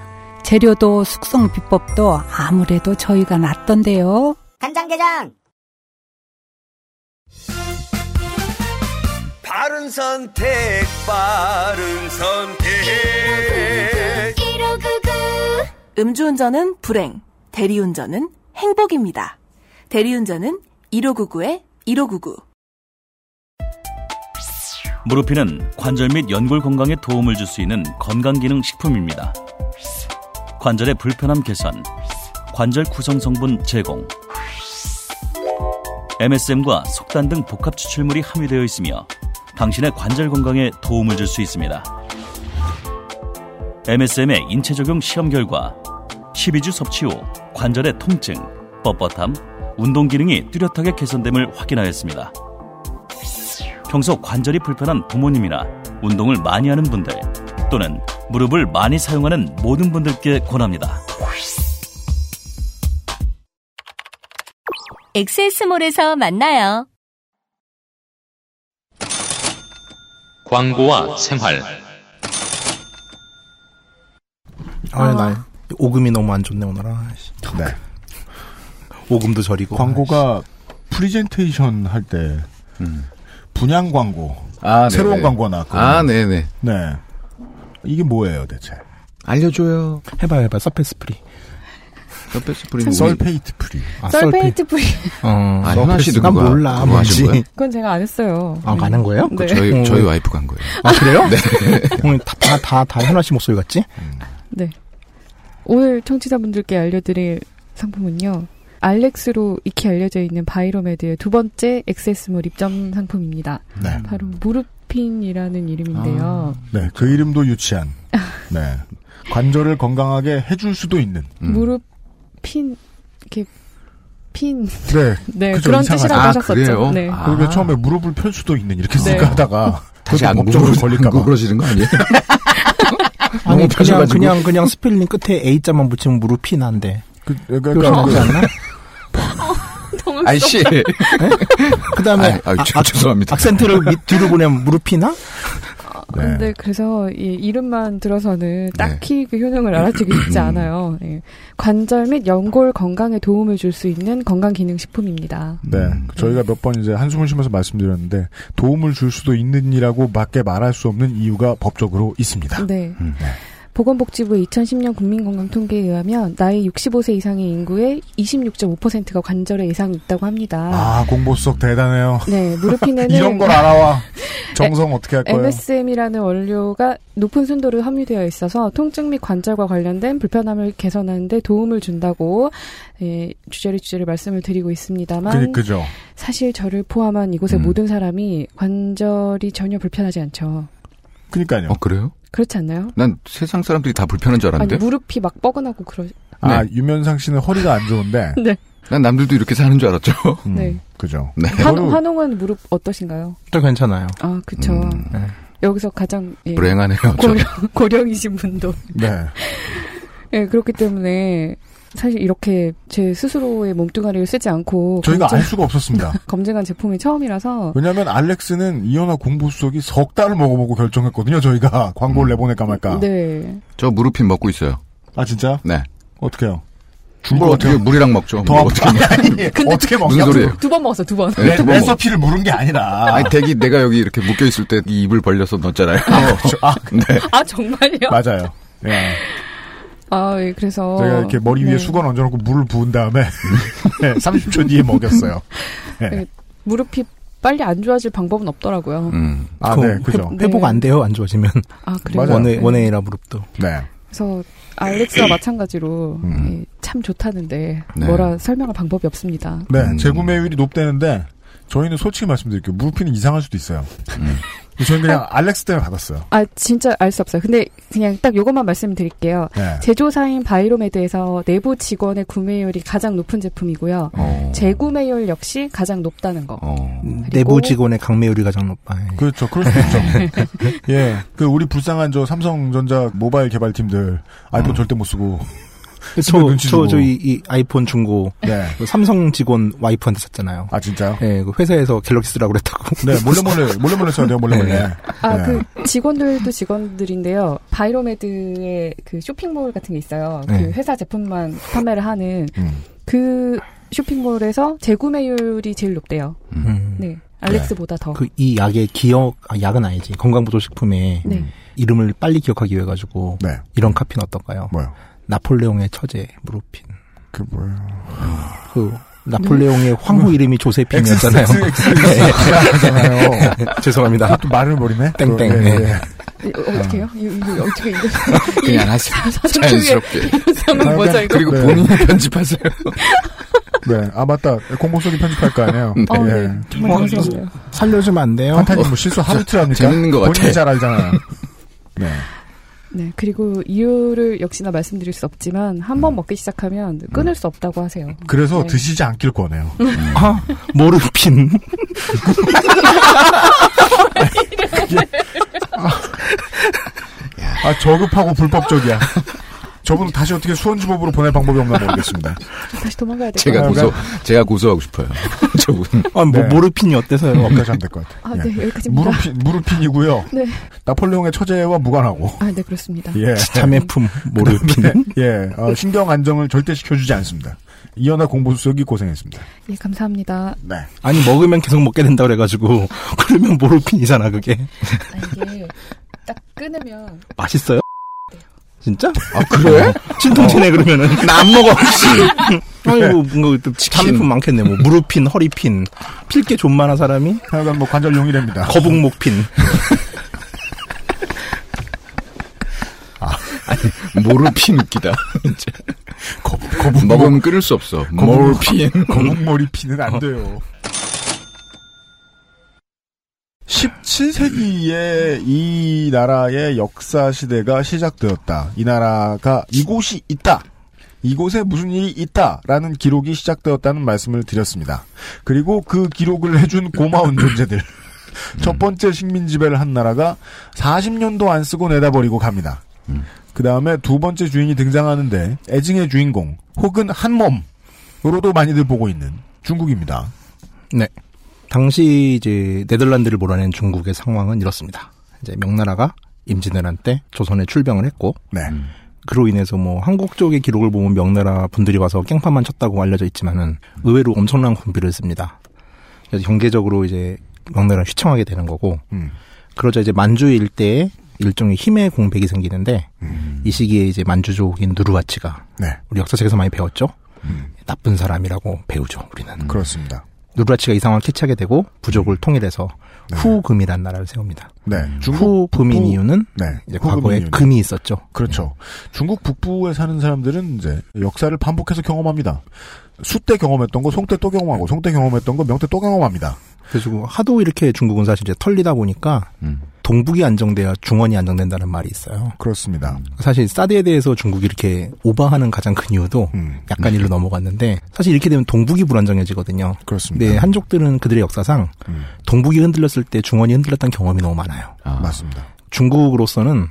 재료도 숙성 비법도 아무래도 저희가 낫던데요. 간장게장. 바른 선택, 바른 선택. 음주운전은 불행, 대리운전은 행복입니다. 대리운전은 1599에 1599. 무르피는 관절 및 연골 건강에 도움을 줄 수 있는 건강기능 식품입니다. 관절의 불편함 개선, 관절 구성 성분 제공, MSM과 속단 등 복합 추출물이 함유되어 있으며 당신의 관절 건강에 도움을 줄 수 있습니다. MSM의 인체 적용 시험 결과 12주 섭취 후 관절의 통증, 뻣뻣함, 운동 기능이 뚜렷하게 개선됨을 확인하였습니다. 평소 관절이 불편한 부모님이나 운동을 많이 하는 분들 또는 무릎을 많이 사용하는 모든 분들께 권합니다. 엑세스몰에서 만나요. 광고와 생활. 아, 나 오금이 너무 안 좋네 오늘. 아, 씨. 네. 오금도 저리고. 광고가 프리젠테이션 할때 분양 광고, 아, 새로운 네네. 광고 나왔고. 아, 네네. 네. 이게 뭐예요, 대체? 알려줘요. 해봐 해봐 surface free. surface free. sulfate free. 아, sulfate free. 어. 아, 현아 그거 몰라 뭔지. 거예요? 그건 제가 안 했어요. 아, 가는 거예요? 네. 저희 어. 저희 와이프가 한 거예요. 아 그래요? 네. [LAUGHS] [LAUGHS] 오늘 다다 다 현아 씨 목소리 같지? 네. 오늘 청취자분들께 알려드릴 상품은요. 알렉스로 익히 알려져 있는 바이로메드의 두 번째 액세스 몰 입점 상품입니다. 네. 바로 무르핀이라는 이름인데요. 네, 그 이름도 유치한. [LAUGHS] 네. 관절을 건강하게 해줄 수도 있는. 무르핀 이렇게 핀 네. [LAUGHS] 네, 그죠, 그런 이상하죠. 뜻이라고 아, 하셨었죠. 그래요? 네. 그러게 처음에 무릎을 펼 수도 있는 이렇게 네. 쓸까 하다가 [LAUGHS] 다시. 안 구부러지는 거 아니에요? 아니 그냥. 그냥 그냥 스펠링 끝에 A 자만 붙이면 무르피난데. 그, 그러니까 표시하지 그- 않나? [LAUGHS] 아이씨. 그다음에 아이, 아이, 저- 죄송합니다. 악센트를 밑 뒤로 보내면 무르피나? 근데 그래서 이 이름만 들어서는 딱히 그 효능을 알아주기 쉽지 않아요. 예. 관절 및 연골 건강에 도움을 줄 수 있는 건강 기능 식품입니다. 네. 저희가 몇 번 이제 한숨을 쉬면서 말씀드렸는데 도움을 줄 수도 있는이라고 밖에 말할 수 없는 이유가 법적으로 있습니다. 네. 보건복지부의 2010년 국민건강통계에 의하면 나이 65세 이상의 인구의 26.5%가 관절에 이상이 있다고 합니다. 아, 공보석 대단해요. 네, 무르핀에는 [LAUGHS] 이런 걸 알아와. [LAUGHS] 정성 어떻게 할 거예요? MSM이라는 원료가 높은 순도로 함유되어 있어서 통증 및 관절과 관련된 불편함을 개선하는 데 도움을 준다고 예, 주저리 주저리 말씀을 드리고 있습니다만 그, 그죠. 사실 저를 포함한 이곳의 음. 모든 사람이 관절이 전혀 불편하지 않죠. 그니까요. 어, 그래요? 그렇지 않나요? 난 세상 사람들이 다 불편한 줄 아니 알았는데. 무릎이 막 뻐근하고 그러. 아, 유면상 씨는 허리가 안 좋은데. [LAUGHS] 네. 난 남들도 이렇게 사는 줄 알았죠. 네. 그죠. 네. 한, 한홍은 무릎 어떠신가요? 또 괜찮아요. 아, 그쵸. 여기서 가장 예, 불행하네요, 저. 고령, 고령이신 분도. 네. 예, 그렇기 때문에 사실 이렇게 제 스스로의 몸뚱아리를 쓰지 않고 저희가 검증- 알 수가 없었습니다. [LAUGHS] 검증한 제품이 처음이라서 왜냐하면 알렉스는 이현아 공보석이 석 달을 먹어보고 결정했거든요. 저희가 광고를 내보낼까 말까. 네. 저 무르핀 먹고 있어요. 아 진짜? 네. 어떻게요? 뭘 어떻게 물이랑 먹죠? 더 뭐. 어떻게 먹- 아니, [LAUGHS] 어떻게 먹냐? 무슨 소리예요? 두 번 먹었어, 두 번. 네, 두번 먹- 레시피를 물은 게 아니라. 아니 대기 내가 여기 이렇게 묶여 있을 때이 입을 벌려서 넣었잖아요. 아, [LAUGHS] 네. 아, 정말요? 맞아요. 예. 아, 예, 그래서. 제가 이렇게 머리 위에 네. 수건 얹어놓고 물을 부은 다음에 [LAUGHS] 네, 30초 뒤에 먹였어요. 네. 네, 무릎이 빨리 안 좋아질 방법은 없더라고요. 음. 아, 네, 그죠. 회, 회복 안 돼요, 안 좋아지면. 아, 그래요? 원해, 네. 원해라 무릎도. 네. 그래서 알렉스와 마찬가지로 음. 예, 참 좋다는데 네. 뭐라 설명할 방법이 없습니다. 네, 재구매율이 높다는데 저희는 솔직히 말씀드릴게요. 무릎핀은 이상할 수도 있어요. [LAUGHS] 저는 그냥 알렉스 때문에 받았어요. 아 진짜 알 수 없어요. 근데 그냥 딱 요것만 말씀드릴게요. 네. 제조사인 바이로메드에서 내부 직원의 구매율이 가장 높은 제품이고요. 어. 재구매율 역시 가장 높다는 거. 내부 직원의 강매율이 가장 높아. 예. 그렇죠. 그럴 수 있죠. [LAUGHS] 예. 그, 우리 불쌍한 저 삼성전자 모바일 개발팀들 아이폰 절대 못 쓰고. 저. 저, 저, 이, 이 아이폰 중고. 네. 그 삼성 직원 와이프한테 샀잖아요. 아, 진짜요? 예, 그 회사에서 갤럭시 쓰라고 그랬다고. 네, 몰래 몰래, 몰래 몰래 써야 돼요, 몰래 몰래. 네. 아, 네. 그 직원들도 직원들인데요. 바이로메드의 그 쇼핑몰 같은 게 있어요. 네. 그 회사 제품만 판매를 하는 음. 그 쇼핑몰에서 재구매율이 제일 높대요. 음. 네. 알렉스보다 더. 그 이 약의 기억, 아, 약은 아니지. 건강보조식품에 네. 이름을 빨리 기억하기 위해 가지고 네. 이런 카피는 어떨까요? 뭐요? 나폴레옹의 처제 무르핀. 그 뭐예요? 그 나폴레옹의 황후 이름이 조세핀이었잖아요. 죄송합니다. 또 말을 모르네? 땡땡. 예, 네. 예. 어, 어떻게 해요? 이거, 어떻게 이거. 그냥 하세요. 자연스럽게. 뭐죠, 이거? 그리고 네. 본인이 편집하세요. 네. 아, 맞다. 공복 속이 편집할 거 아니에요? 어, 예. 네. 정말 당황스럽네요. 살려주면 안 돼요? 판타님 뭐 실수 하루 이틀 합니까? 재밌는 것 같아. 본인이 잘 알잖아요. 네. 네. 그리고 이유를 역시나 말씀드릴 수 없지만 한번 먹기 시작하면 끊을 수 없다고 하세요. 그래서 네. 드시지 않길 권해요. 아, 모르핀. [LAUGHS] 아, 저급하고 불법적이야. 저분 다시 어떻게 수원지법으로 보낼 방법이 없나 모르겠습니다. [LAUGHS] 다시 도망가야 될 제가 것 고소, 같아요. 제가 고소하고 싶어요. [LAUGHS] 저분. 아, 뭐, 네. 모르핀이 어때서요? 여기까지 하면 될 것 같아요. 아, 네. 여기까지입니다. 무르핀, 무르핀이고요. 네. 나폴레옹의 처제와 무관하고. 아, 네, 그렇습니다. 예. 자매품 [LAUGHS] 모르핀. 그다음에, 예. 어, 신경 안정을 절대 시켜주지 않습니다. 이현아 공보수석이 고생했습니다. 예, 감사합니다. 네. 아니, 먹으면 계속 먹게 된다 그래가지고. 그러면 모르핀이잖아, 그게. 아, 이게 딱 끊으면 맛있어요? 진짜? 아, 그래? 신통치네, 그러면은. 나 안 먹어, 씨. 아니, 뭐, 뭔가, 또 자매품 많겠네. 뭐, 무르핀, 허리핀. 필게 존만한 사람이? 하여간 뭐 관절 용이랍니다. 거북목핀. [LAUGHS] 모르핀 웃기다. 진짜. 거북, 거북, 먹으면 끊을 수 없어. 모르핀. 거북머리핀은 안 돼요. 17세기에 이 나라의 역사 시대가 시작되었다. 이 나라가 이곳이 있다. 이곳에 무슨 일이 있다라는 기록이 시작되었다는 말씀을 드렸습니다. 그리고 그 기록을 해준 고마운 [COUGHS] 존재들. 첫 번째 식민 지배를 한 나라가 40년도 안 쓰고 내다버리고 갑니다. 그 다음에 두 번째 주인이 등장하는데 애증의 주인공 혹은 한 몸으로도 많이들 보고 있는 중국입니다. 네. 당시 이제 네덜란드를 몰아낸 중국의 상황은 이렇습니다. 이제 명나라가 임진왜란 때 조선에 출병을 했고, 네. 그로 인해서 뭐 한국 쪽의 기록을 보면 명나라 분들이 와서 깽판만 쳤다고 알려져 있지만은 의외로 엄청난 군비를 씁니다. 그래서 경제적으로 이제 명나라를 휘청하게 되는 거고, 음. 그러자 이제 만주 일대에 일종의 힘의 공백이 생기는데 이 시기에 이제 만주족인 누르와치가 네. 우리 역사책에서 많이 배웠죠. 나쁜 사람이라고 배우죠. 우리는. 그렇습니다. 누르와치가 이 상황을 캐치하게 되고 부족을 통일해서 후금이라는 나라를 세웁니다. 네. 중국 후금인 북부- 이유는 네. 이제 과거에 이유는. 금이 있었죠. 그렇죠. 중국 북부에 사는 사람들은 이제 역사를 반복해서 경험합니다. 수 때 경험했던 거, 송 때 또 경험하고, 송 때 경험했던 거, 명 때 또 경험합니다. 그래서 하도 이렇게 중국은 사실 이제 털리다 보니까 동북이 안정돼야 중원이 안정된다는 말이 있어요. 그렇습니다. 사실 사드에 대해서 중국이 이렇게 오버하는 가장 큰 이유도 음. 약간 일로 넘어갔는데 사실 이렇게 되면 동북이 불안정해지거든요. 그렇습니다. 음. 근데 한족들은 그들의 역사상 동북이 흔들렸을 때 중원이 흔들렸던 경험이 너무 많아요. 맞습니다. 중국으로서는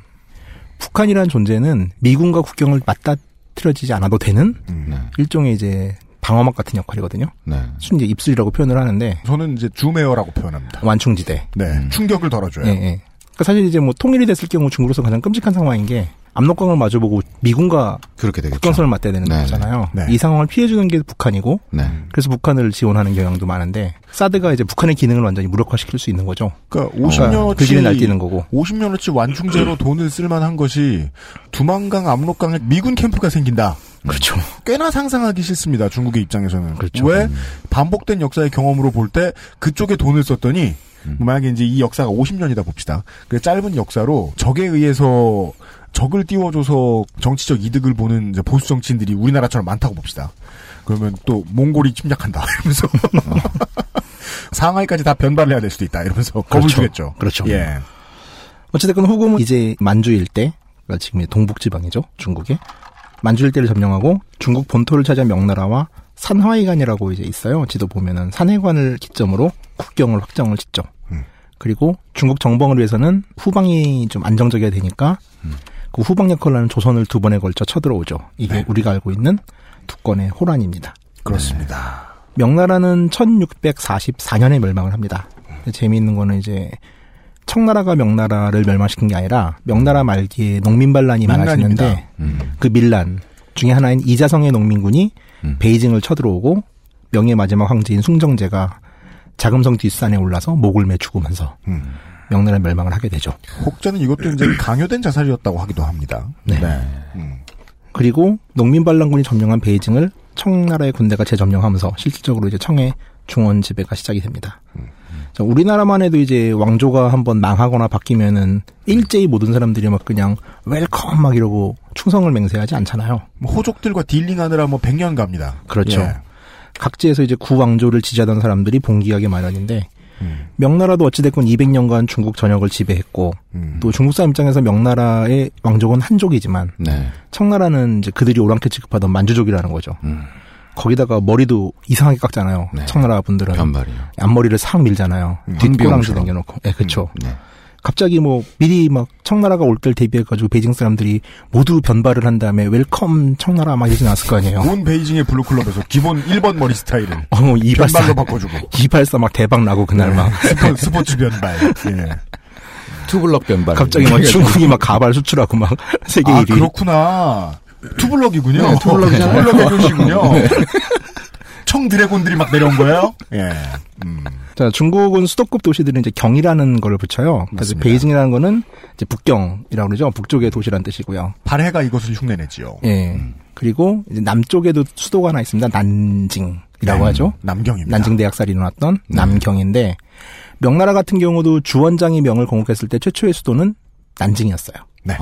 북한이라는 존재는 미군과 국경을 맞닥뜨려지지 않아도 되는 음. 일종의 이제 방어막 같은 역할이거든요. 네. 순 이제 입술이라고 표현을 하는데 저는 이제 주메어라고 표현합니다. 완충지대. 네. 충격을 덜어줘요. 예, 예. 그러니까 사실 이제 뭐 통일이 됐을 경우 중국으로서 가장 끔찍한 상황인 게 압록강을 마주보고 미군과 그렇게 되겠죠. 국경선을 맞대야 되는 네, 거잖아요. 네. 이 상황을 피해주는 게 북한이고 네. 그래서 북한을 지원하는 경향도 많은데 사드가 이제 북한의 기능을 완전히 무력화시킬 수 있는 거죠. 그러니까 그러니까 50년어치 그 길에 날뛰는 거고. 50년어치 완충제로 [CLEARS THROAT] 돈을 쓸만한 것이 두만강 압록강에 미군 캠프가 생긴다. 그렇죠. 꽤나 상상하기 싫습니다. 중국의 입장에서는. 그렇죠. 왜 반복된 역사의 경험으로 볼 때 그쪽에 돈을 썼더니 만약에 이제 이 역사가 50년이다 봅시다. 그 짧은 역사로 적에 의해서 적을 띄워줘서 정치적 이득을 보는 보수 정치인들이 우리나라처럼 많다고 봅시다. 그러면 또 몽골이 침략한다. [LAUGHS] 이러면서 상하이까지 다 변발을 해야 될 수도 있다. 이러면서 겁을 그렇죠. 주겠죠. 그렇죠. 예. 어찌됐건 후금은 이제 만주 일대, 그러니까 지금의 동북 지방이죠. 중국의. 만주 일대를 점령하고 중국 본토를 차지한 명나라와 산화해관이라고 이제 있어요. 지도 보면은 산해관을 기점으로 국경을 확정을 짓죠. 그리고 중국 정벌을 위해서는 후방이 좀 안정적이어야 되니까 그 후방 역할을 하는 조선을 두 번에 걸쳐 쳐들어오죠. 이게 우리가 알고 있는 두 건의 호란입니다. 그렇습니다. 명나라는 1644년에 멸망을 합니다. 근데 재미있는 거는 이제 청나라가 명나라를 멸망시킨 게 아니라 명나라 말기에 농민 반란이 많아지는데 그 밀란 중에 하나인 이자성의 농민군이 베이징을 쳐들어오고 명의 마지막 황제인 숭정제가 자금성 뒷산에 올라서 목을 매 죽으면서 명나라 멸망을 하게 되죠. 혹자는 이것도 이제 [CLEARS THROAT] 강요된 자살이었다고 하기도 합니다. 네. 그리고 농민 반란군이 점령한 베이징을 청나라의 군대가 재점령하면서 실질적으로 이제 청의 중원 지배가 시작이 됩니다. 자, 우리나라만 해도 이제 왕조가 한번 망하거나 바뀌면은 일제히 모든 사람들이 막 그냥 welcome 막 이러고 충성을 맹세하지 않잖아요. 뭐 호족들과 dealing하느라 뭐 100년 갑니다. 그렇죠. 예. 각지에서 이제 구왕조를 지지하던 사람들이 봉기하게 마련인데 명나라도 어찌됐건 200년간 중국 전역을 지배했고 또 중국 사람 입장에서 명나라의 왕족은 한족이지만 네. 청나라는 이제 그들이 오랑캐 취급하던 만주족이라는 거죠. 거기다가 머리도 이상하게 깎잖아요. 청나라 분들은 변발이요. 앞머리를 싹 밀잖아요. 뒷꼬랑지 황비홍처럼. 당겨놓고. 네, 그렇죠. 갑자기 뭐 미리 막 청나라가 올 때를 대비해가지고 베이징 사람들이 모두 변발을 한 다음에 welcome 청나라 막 이러지 않았을 거 아니에요. 온 베이징의 블루클럽에서 기본 1번 머리 스타일을 어, 이발사 변발로 바꿔주고. 이발사 막 대박 나고 그날 막 스포, 스포츠 변발. 예. 투블럭 변발. 갑자기 막 중국이 막 가발 수출하고 막 [LAUGHS] 세계 아 1위. 그렇구나. 투블럭이군요. 네, 투블럭이잖아요. 투블럭의 효시군요. [LAUGHS] 네. 청 dragon들이 막 내려온 거예요? 예. 자, 중국은 수도급 도시들은 이제 경이라는 걸 붙여요. 그래서 맞습니다. 베이징이라는 거는 이제 북경이라고 그러죠. 북쪽의 도시라는 뜻이고요. 발해가 이것을 흉내내지요. 예. 그리고 이제 남쪽에도 수도가 하나 있습니다. 난징 이라고 네, 하죠. 남경입니다. 난징 대학살이 일어났던 남경인데 명나라 같은 경우도 주원장이 명을 공국했을 때 최초의 수도는 난징이었어요. 네.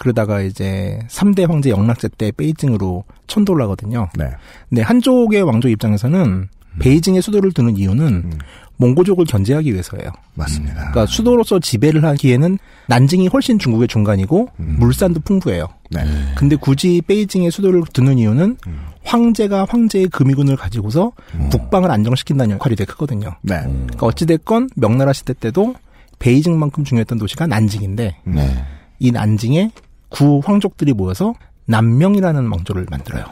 그러다가 이제 3대 황제 영락제 때 베이징으로 천도를 하거든요. 네. 근데 한족의 왕족 입장에서는 베이징에 수도를 두는 이유는 몽고족을 견제하기 위해서예요. 맞습니다. 그러니까 수도로서 지배를 하기에는 난징이 훨씬 중국의 중간이고 물산도 풍부해요. 네. 근데 굳이 베이징에 수도를 두는 이유는 황제가 황제의 금위군을 가지고서 북방을 안정시킨다는 역할이 되게 크거든요. 네. 그러니까 어찌됐건 명나라 시대 때도 베이징만큼 중요했던 도시가 난징인데 네. 이 난징에 구 황족들이 모여서 남명이라는 왕조를 만들어요.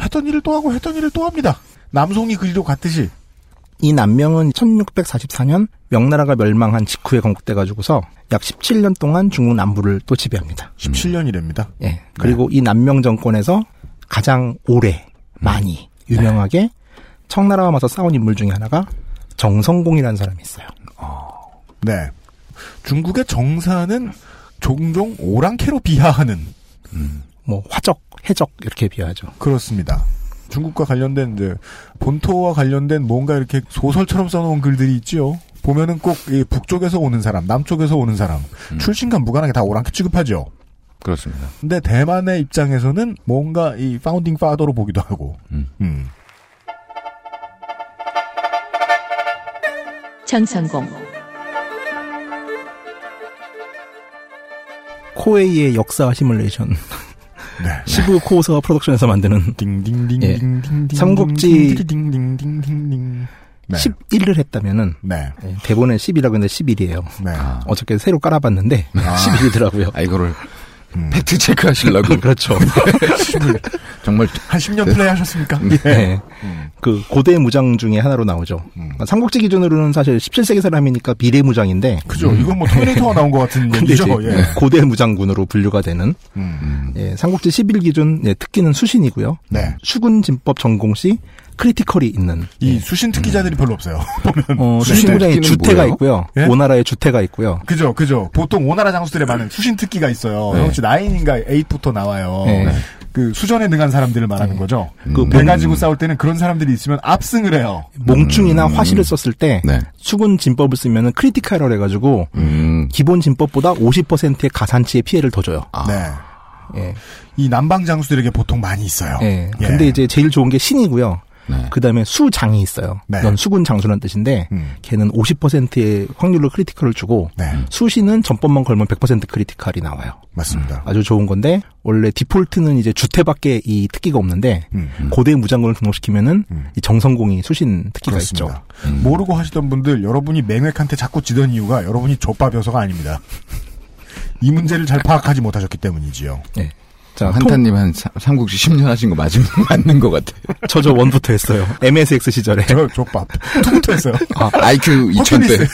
했던 일을 또 하고 했던 일을 또 합니다. 남송이 그리로 갔듯이. 이 남명은 1644년 명나라가 멸망한 직후에 건국돼 가지고서 약 17년 동안 중국 남부를 또 지배합니다. 17년이랍니다. 예. 그리고 이 남명 정권에서 가장 오래 많이 유명하게 청나라와 맞서 싸운 인물 중에 하나가 정성공이라는 사람이 있어요. 네. 중국의 정사는 종종 오랑캐로 비하하는 뭐 화적, 해적 이렇게 비하하죠. 그렇습니다. 중국과 관련된 이제 본토와 관련된 뭔가 이렇게 소설처럼 써놓은 글들이 있지요. 보면은 꼭이 북쪽에서 오는 사람, 남쪽에서 오는 사람, 출신과 무관하게 다 오랑캐 취급하죠. 그렇습니다. 근데 대만의 입장에서는 뭔가 이 founding father로 보기도 하고. 음. 정성공 코에이의 역사 시뮬레이션. 네. 시부사와 코우 프로덕션에서 만드는 딩딩딩딩딩딩 삼국지 딩딩딩딩딩. 네. 11을 했다면은 네. 예, 대본에 10이라고 했는데 11이에요. 네. 어저께 새로 깔아봤는데 아. 11이더라고요. 아, 이거를 fact check 하시려고. [LAUGHS] 그렇죠. [LAUGHS] 정말. 한 10년 플레이 하셨습니까? 네. 그 고대 무장 중에 하나로 나오죠. 그러니까 삼국지 기준으로는 사실 17세기 사람이니까 비례 무장인데. 그죠. 이건 뭐 터미네이터가 나온 것 같은 [LAUGHS] 얘기죠. 예. 고대 무장군으로 분류가 되는 음. 예, 삼국지 11 기준 예, 특기는 수신이고요. 네. 수군 진법 전공 시 critical이 있는 이 수신 특기자들이 별로 없어요. [LAUGHS] 어, 수신 특기는 주태가 뭐예요? 있고요. 예? 오나라에 주태가 있고요. 그죠, 그죠. 보통 오나라 장수들의 많은 수신 특기가 있어요. 네. 혹시 9인가 8부터 나와요. 네. 그 수전에 능한 사람들을 말하는 거죠. 그배 몽- 가지고 싸울 때는 그런 사람들이 있으면 압승을 해요. 몽충이나 화실을 썼을 때 네. 수군 진법을 쓰면은 critical을 해가지고 음. 기본 진법보다 50%의 가산치의 피해를 더 줘요. 네. 예. 이 남방 장수들에게 보통 많이 있어요. 예. 예. 근데 이제 제일 좋은 게 수신이고요. 그 다음에 수장이 있어요. 네. 이건 수군 장수라는 뜻인데 음. 걔는 50%의 확률로 critical을 주고 네. 수신은 전법만 걸면 100% critical이 나와요. 맞습니다. 아주 좋은 건데 원래 디폴트는 이제 주태밖에 이 특기가 없는데 음. 고대 무장군을 등록시키면은 이 정성공이 수신 특기가 그렇습니다. 있죠. 모르고 하시던 분들 여러분이 맹획한테 자꾸 지던 이유가 여러분이 좆밥이어서가 아닙니다. [LAUGHS] 이 문제를 잘 파악하지 못하셨기 때문이지요. 네. 자, 환타님 한 삼- 삼국지 10년 하신 거 맞은, [LAUGHS] 맞는 것 같아요. 저 저 one부터 했어요. [LAUGHS] MSX 시절에. 저 좆밥. two부터 했어요. 아, IQ 2000대.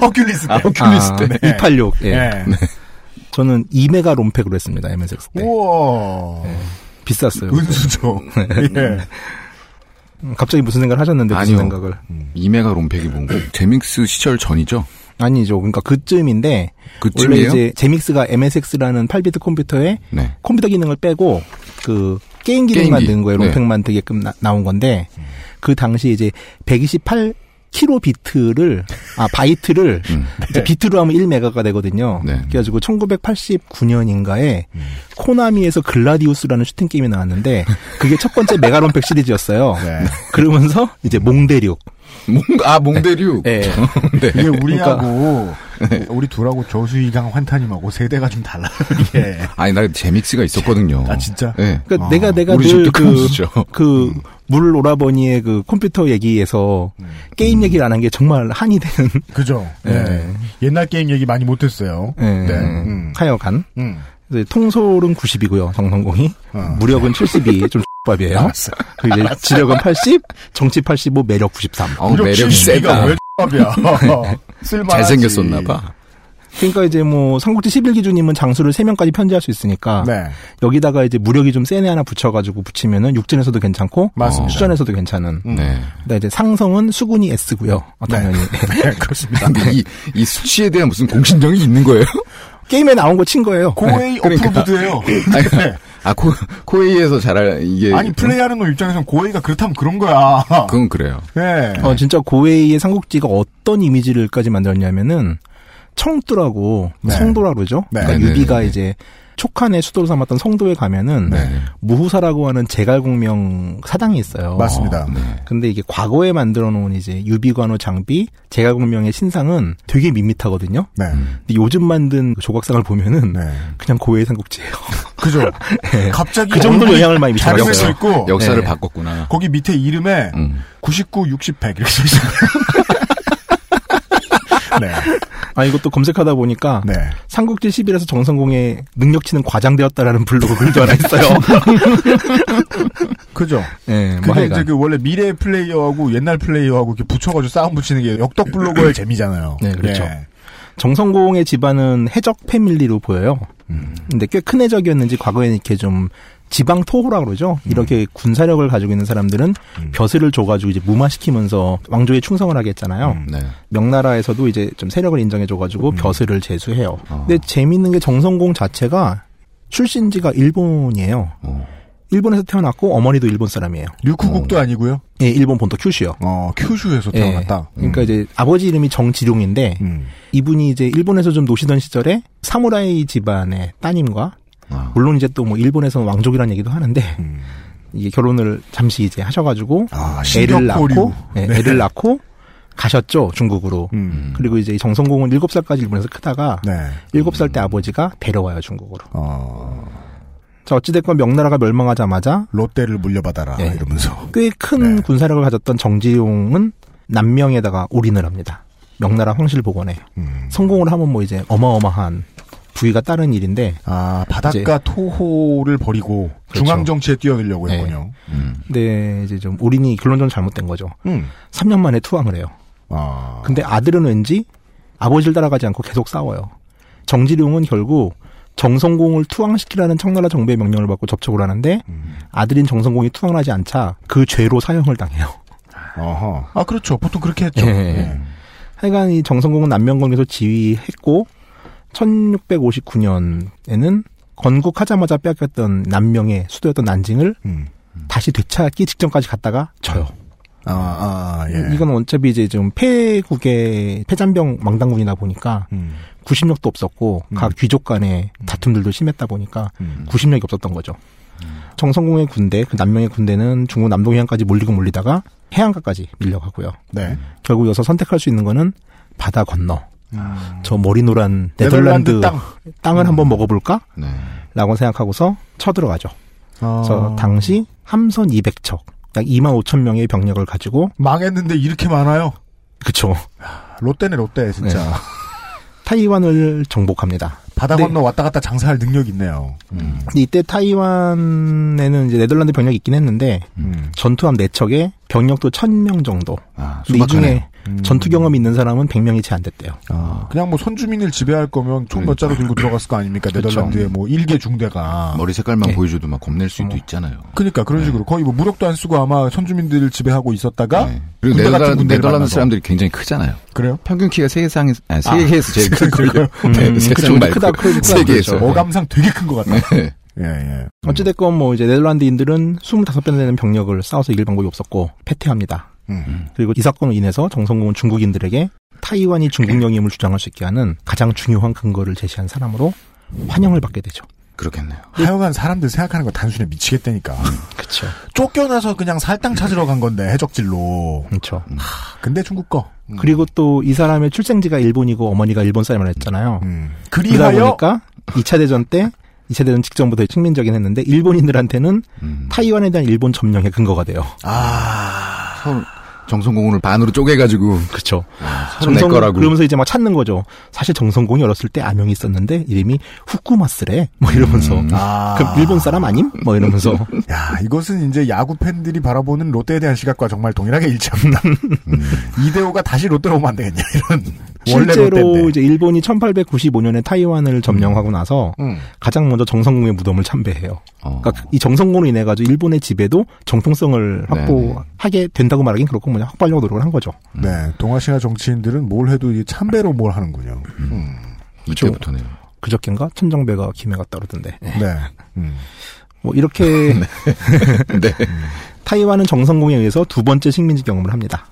허큘리스 때. 아, 허큘리스 때. 네. 286. 예. 네. 네. 저는 2메가 롬팩으로 했습니다. MSX 때. 우와. 비쌌어요. 은수저. 예. 음, 갑자기 무슨 생각을 하셨는데 무슨 아니요. 생각을? 이메가 롬팩이 뭔고? 제믹스 시절 전이죠? 아니죠. 그러니까 그쯤인데 그쯤이에요? 원래 이제 제믹스가 MSX라는 8비트 컴퓨터에 네. 컴퓨터 기능을 빼고 그 게임 기능만 게임기. 넣은 거예요. 네. 롬팩만 되게끔 나, 온 건데 그 당시 이제 128 킬로비트를 아 바이트를 [LAUGHS] 이제 비트로 하면 1메가가 되거든요. 네. 그래가지고 1989년인가에 코나미에서 글라디우스라는 슈팅 게임이 나왔는데 그게 첫 번째 메가롬팩 시리즈였어요. [LAUGHS] 그러면서 이제 몽대륙. 몽, 아, 몽대륙. 네. [LAUGHS] 네. 이게 우리하고 우리 둘하고 조수희강 환타님하고 세대가 좀 달라요. 이게. 아니, 나 제믹스가 있었거든요. 아 진짜? 네. 그러니까 내가 내가 우리 집도 늘그 크로스죠. 그, 물 오라버니의 그 컴퓨터 얘기에서 게임 얘기를 안 한 게 정말 한이 되는. 그죠? 네. 옛날 게임 얘기 많이 못했어요. 네. 네. 음. 하여간. 음. 통솔은 90이고요, 정성공이. 무력은 72, 좀 X밥이에요. 알았어. 그리고 이제 지력은 80, 정치 85, 매력 93. 어, 매력 세다. 왜 X밥이야? [LAUGHS] 쓸만하지. 잘생겼었나 봐. 그러니까 이제 뭐 삼국지 11 기준이면 장수를 3명까지 편제할 수 있으니까 네. 여기다가 이제 무력이 좀 센 애 하나 붙여가지고 붙이면은 육전에서도 괜찮고 맞습니다. 수전에서도 괜찮은. 네. 근데 이제 상성은 수군이 S고요. 어, 당연히 네, [LAUGHS] 그렇습니다. 근데 이, 이 수치에 대한 무슨 공신정이 있는 거예요? 게임에 나온 거 친 거예요. 고웨이 그러니까. 어프로브드예요. 네. 아, 코, 코웨이에서 잘할, 이게. 아니 플레이하는 놈 입장에서는 고웨이가 그렇다면 그런 거야. [LAUGHS] 그건 그래요. 네. 어, 진짜 고웨이의 삼국지가 어떤 이미지를까지 만들었냐면은 청두라고 네. 성도라 그러죠. 네. 그러니까 네, 유비가 네, 네. 이제 촉한의 수도로 삼았던 성도에 가면은 네. 무후사라고 하는 제갈공명 사당이 있어요. 맞습니다. 네. 근데 이게 과거에 만들어 놓은 이제 유비관우 장비 제갈공명의 신상은 되게 밋밋하거든요. 네. 근데 요즘 만든 그 조각상을 보면은 네. 그냥 고해의 삼국지예요. [LAUGHS] 그죠? [LAUGHS] 네. 갑자기 그 정도로 얼굴이 영향을 많이 미쳤어요. 있고 역사를 네. 바꿨구나. 거기 밑에 이름에 음. 99, 60, 100 이렇게 써 있어요. [LAUGHS] 네. 아 이것도 검색하다 보니까 네. 삼국지 11에서 정성공의 능력치는 과장되었다라는 블로그 글도 하나 있어요. [LAUGHS] 그죠? 네, 뭐 그게 하여간. 이제 그 원래 미래 플레이어하고 옛날 플레이어하고 이렇게 붙여가지고 싸움 붙이는 게 역덕 블로거의 [CLEARS THROAT] 재미잖아요. 네, 그렇죠. 예. 정성공의 집안은 해적 패밀리로 보여요. 음. 근데 꽤 큰 해적이었는지 과거에 이렇게 좀 지방 토호라 그러죠. 음. 이렇게 군사력을 가지고 있는 사람들은 벼슬을 줘가지고 이제 무마시키면서 왕조에 충성을 하게 했잖아요. 음. 네. 명나라에서도 이제 좀 세력을 인정해줘가지고 벼슬을 제수해요. 어. 근데 재밌는 게 정성공 자체가 출신지가 일본이에요. 어. 일본에서 태어났고 어머니도 일본 사람이에요. 류쿠국도 아니고요. 예, 일본 본토 큐슈요. 어, 큐슈에서 태어났다. 예, 그러니까 이제 아버지 이름이 정지룡인데 음. 이분이 이제 일본에서 좀 노시던 시절에 사무라이 집안의 따님과 아. 물론 이제 또 뭐 일본에서는 왕족이라는 얘기도 하는데 음. 이게 결혼을 잠시 이제 하셔가지고 아, 애를. 낳고 네, 네. 애를 낳고 가셨죠 중국으로. 음. 그리고 이제 이 정성공은 7살까지 일본에서 크다가 네. 7살 때 아버지가 데려와요 중국으로. 어, 자 어찌됐건 명나라가 멸망하자마자 롯데를 물려받아라. 네. 이러면서. 꽤큰 네. 군사력을 가졌던 정지용은 남명에다가 올인을 합니다. 명나라 황실 복원에 음. 성공을 하면 뭐 이제 어마어마한 부위가 따른 일인데 아, 바닷가 이제- 토호를 버리고 그렇죠. 중앙 정치에 뛰어들려고 네. 했군요. 음. 근데 이제 좀 올인이 결론적으로 잘못된 거죠. 음. 3년 만에 투항을 해요. 아. 근데 아들은 왠지 아버지를 따라가지 않고 계속 싸워요. 정지룡은 결국 정성공을 투항시키라는 청나라 정부의 명령을 받고 접촉을 하는데 음. 아들인 정성공이 투항을 하지 않자 그 죄로 사형을 당해요. 어허. 아, 그렇죠. 보통 그렇게 했죠. 예. 예. 하여간 이 정성공은 남명건에서 지휘했고 1659년에는 건국하자마자 빼앗겼던 남명의 수도였던 난징을 음. 다시 되찾기 직전까지 갔다가 져요. 아, 아, 예. 이건 어차피 이제 좀 폐국의 폐잔병 망당군이다 보니까 음. 구심력도 없었고 음. 각 귀족 간의 다툼들도 심했다 보니까 음. 구심력이 없었던 거죠. 정성공의 군대, 그 남명의 군대는 중국 남동해안까지 몰리고 몰리다가 해안가까지 밀려가고요. 네. 결국 여기서 선택할 수 있는 거는 바다 건너. 음. 저 머리 노란 네덜란드 네덜란드, 땅. 땅. 을 한번 먹어볼까? 네. 라고 생각하고서 쳐들어가죠. 아. 그래서 당시 함선 200척, 약 2만 5천 명의 병력을 가지고 망했는데 이렇게 많아요. 그쵸. 롯데네 롯데 진짜. 네. 타이완을 정복합니다. 바다 네. 건너 왔다 갔다 장사할 능력이 있네요. 음. 근데 이때 타이완에는 이제 네덜란드 병력이 있긴 했는데 음. 전투함 4척에 병력도 1000명 정도. 아, 근데 이 중에 음. 전투 경험이 있는 사람은 100명이 채 안 됐대요. 아, 그냥 뭐 선주민을 지배할 거면 총 몇 자루 들고 들어갔을 거 아닙니까? 그렇죠. 네덜란드의 뭐 일개 중대가. 머리 색깔만 네. 보여줘도 막 겁낼 수도 있잖아요. 그러니까 그런 식으로 거의 뭐 무력도 안 쓰고 아마 선주민들을 지배하고 있었다가 네. 그리고 네덜란드, 네덜란드. 사람들이 굉장히 크잖아요. 그래요? 평균 키가 세상에 아니, 세계에서 제일 아, 클걸요. 그래요? 네, 음, 세상 그쵸. 말고 크다, 크다, 크다 세계에서. 그렇죠. 어감상 되게 큰 것 같다. 네. 예, 예. 어찌됐건 뭐 이제 네덜란드인들은 25배 되는 병력을 싸워서 이길 방법이 없었고 패퇴합니다. 음. 그리고 이 사건으로 인해서 정성공은 중국인들에게 타이완이 중국 영임을 주장할 수 있게 하는 가장 중요한 근거를 제시한 사람으로 환영을 받게 되죠. 그렇겠네요. 하여간 사람들 생각하는 거 단순히 미치겠다니까. 그렇죠. 쫓겨나서 그냥 살땅 찾으러 간 건데 해적질로. 그렇죠. 하, 근데 중국 거. 음. 그리고 또 이 사람의 출생지가 일본이고 어머니가 일본 사람을 했잖아요. 음. 그러다 그리하여 보니까 2차 대전 때 2차 대전 직전부터 식민적인 했는데 일본인들한테는 음. 타이완에 대한 일본 점령의 근거가 돼요. 아. 서울 정성공을 반으로 쪼개가지고 그렇죠. 서로 내 거라고. 그러면서 이제 막 찾는 거죠. 사실 정성공이 어렸을 때 아명이 있었는데 이름이 후쿠마스래. 뭐 이러면서 음. 아. 그럼 일본 사람 아님? 뭐 이러면서 [LAUGHS] 야, 이것은 이제 야구 팬들이 바라보는 롯데에 대한 시각과 정말 동일하게 일치합니다. [LAUGHS] 이대호가 다시 롯데로 오면 안 되겠냐, 이런. 원래 실제로. 이제 일본이 1895년에 타이완을 점령하고 나서 음. 가장 먼저 정성공의 무덤을 참배해요. 어. 그러니까 이 정성공으로 인해 가지고 일본의 지배도 정통성을 네, 확보하게 된다고 말하긴 그렇고 뭐냐 확보하려고 노력을 한 거죠. 네, 동아시아 정치인들은 뭘 해도 이 참배로 뭘 하는군요. 음. 이때부터네요. 그저께인가 천정배가 김해 갔다 그러던데. 네. 네. 음. 뭐 이렇게 [LAUGHS] [LAUGHS] 네. 타이완은 정성공에 의해서 두 번째 식민지 경험을 합니다.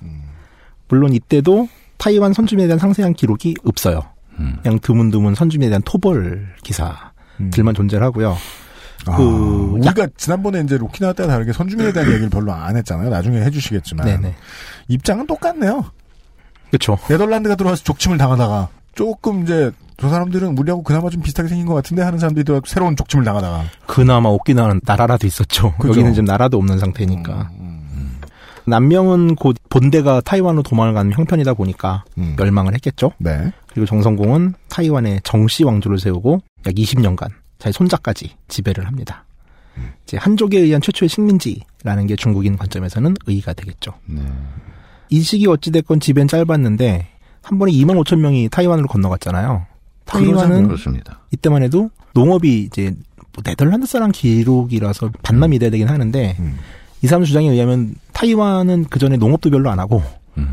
물론 이때도 타이완 선주민에 대한 상세한 기록이 없어요. 음. 그냥 드문드문 선주민에 대한 토벌 기사들만 존재를 하고요. 아, 그 우리가 지난번에 이제 로키나와 때와 다르게 선주민에 대한 얘기를 별로 안 했잖아요. 나중에 해주시겠지만. 네네. 입장은 똑같네요. 그렇죠. 네덜란드가 들어와서 족침을 당하다가 조금 이제 저 사람들은 우리하고 그나마 좀 비슷하게 생긴 것 같은데 하는 사람들이 들어와서 새로운 족침을 당하다가 그나마 오키나와는 나라라도 있었죠. 그죠. 여기는 지금 나라도 없는 상태니까. 남명은 곧 본대가 타이완으로 도망을 가는 형편이다 보니까 음. 멸망을 했겠죠. 네. 그리고 정성공은 타이완에 정씨 왕조를 세우고 약 20년간 자기 손자까지 지배를 합니다. 이제 한족에 의한 최초의 식민지라는 게 중국인 관점에서는 의의가 되겠죠. 네. 이 시기 어찌됐건 지배는 짧았는데 한 번에 2만 5천 명이 타이완으로 건너갔잖아요. 타이완은 그렇습니다. 이때만 해도 농업이 이제 뭐 네덜란드 사람 기록이라서 반남이 돼야 되긴 하는데 이 사람 주장에 의하면 타이완은 그 전에 농업도 별로 안 하고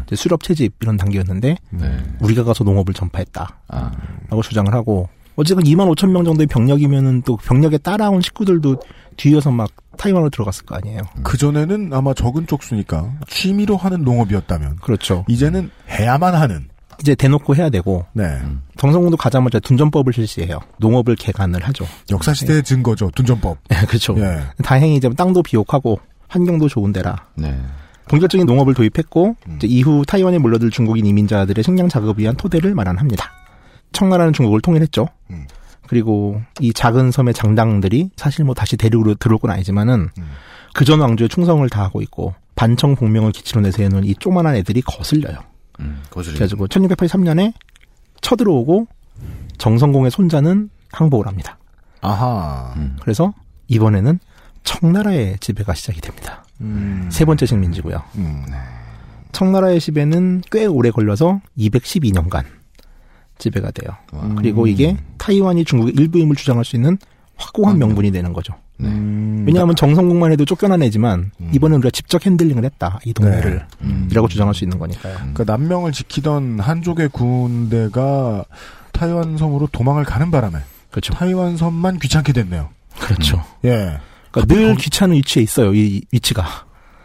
이제 수렵 채집 이런 단계였는데 네. 우리가 가서 농업을 전파했다라고 아, 주장을 하고 어쨌든 2만 5천 명 정도의 병력이면은 또 병력에 따라온 식구들도 뒤에서 막 타이완으로 들어갔을 거 아니에요. 그 전에는 아마 적은 쪽수니까 취미로 하는 농업이었다면 그렇죠. 이제는 해야만 하는 이제 대놓고 해야 되고 네. 정성공도 가자마자 둔전법을 실시해요. 농업을 개간을 하죠. 역사 시대의 증거죠. 둔전법. 그렇죠. 예. 다행히 이제 땅도 비옥하고 환경도 좋은 데라 네. 본격적인 농업을 도입했고 이제 이후 타이완에 몰려들 중국인 이민자들의 식량 작업을 위한 토대를 마련합니다. 청나라는 중국을 통일했죠. 음. 그리고 이 작은 섬의 장당들이 사실 뭐 다시 대륙으로 들어올 건 아니지만은 그전 왕조에 충성을 다하고 있고 반청 복명을 기치로 내세우는 이 조만한 애들이 거슬려요. 음. 그래가지고 1683년에 쳐들어오고 정성공의 손자는 항복을 합니다. 아하. 음. 그래서 이번에는 청나라의 지배가 시작이 됩니다. 음. 세 번째 식민지고요. 음. 청나라의 지배는 꽤 오래 걸려서 212년간 지배가 돼요. 그리고 이게 타이완이 중국의 일부임을 주장할 수 있는 확고한 명분이 되는 거죠. 네. 음. 왜냐하면 정성공만 해도 쫓겨난 애지만 이번엔 우리가 직접 handling을 했다 이 동네를 네. 이라고 주장할 수 있는 거니까요. 그러니까 남명을 지키던 한족의 군대가 타이완 섬으로 도망을 가는 바람에 그렇죠. 타이완 섬만 귀찮게 됐네요. 그렇죠. 예. 그러니까 늘 귀찮은 위치에 있어요. 이 위치가.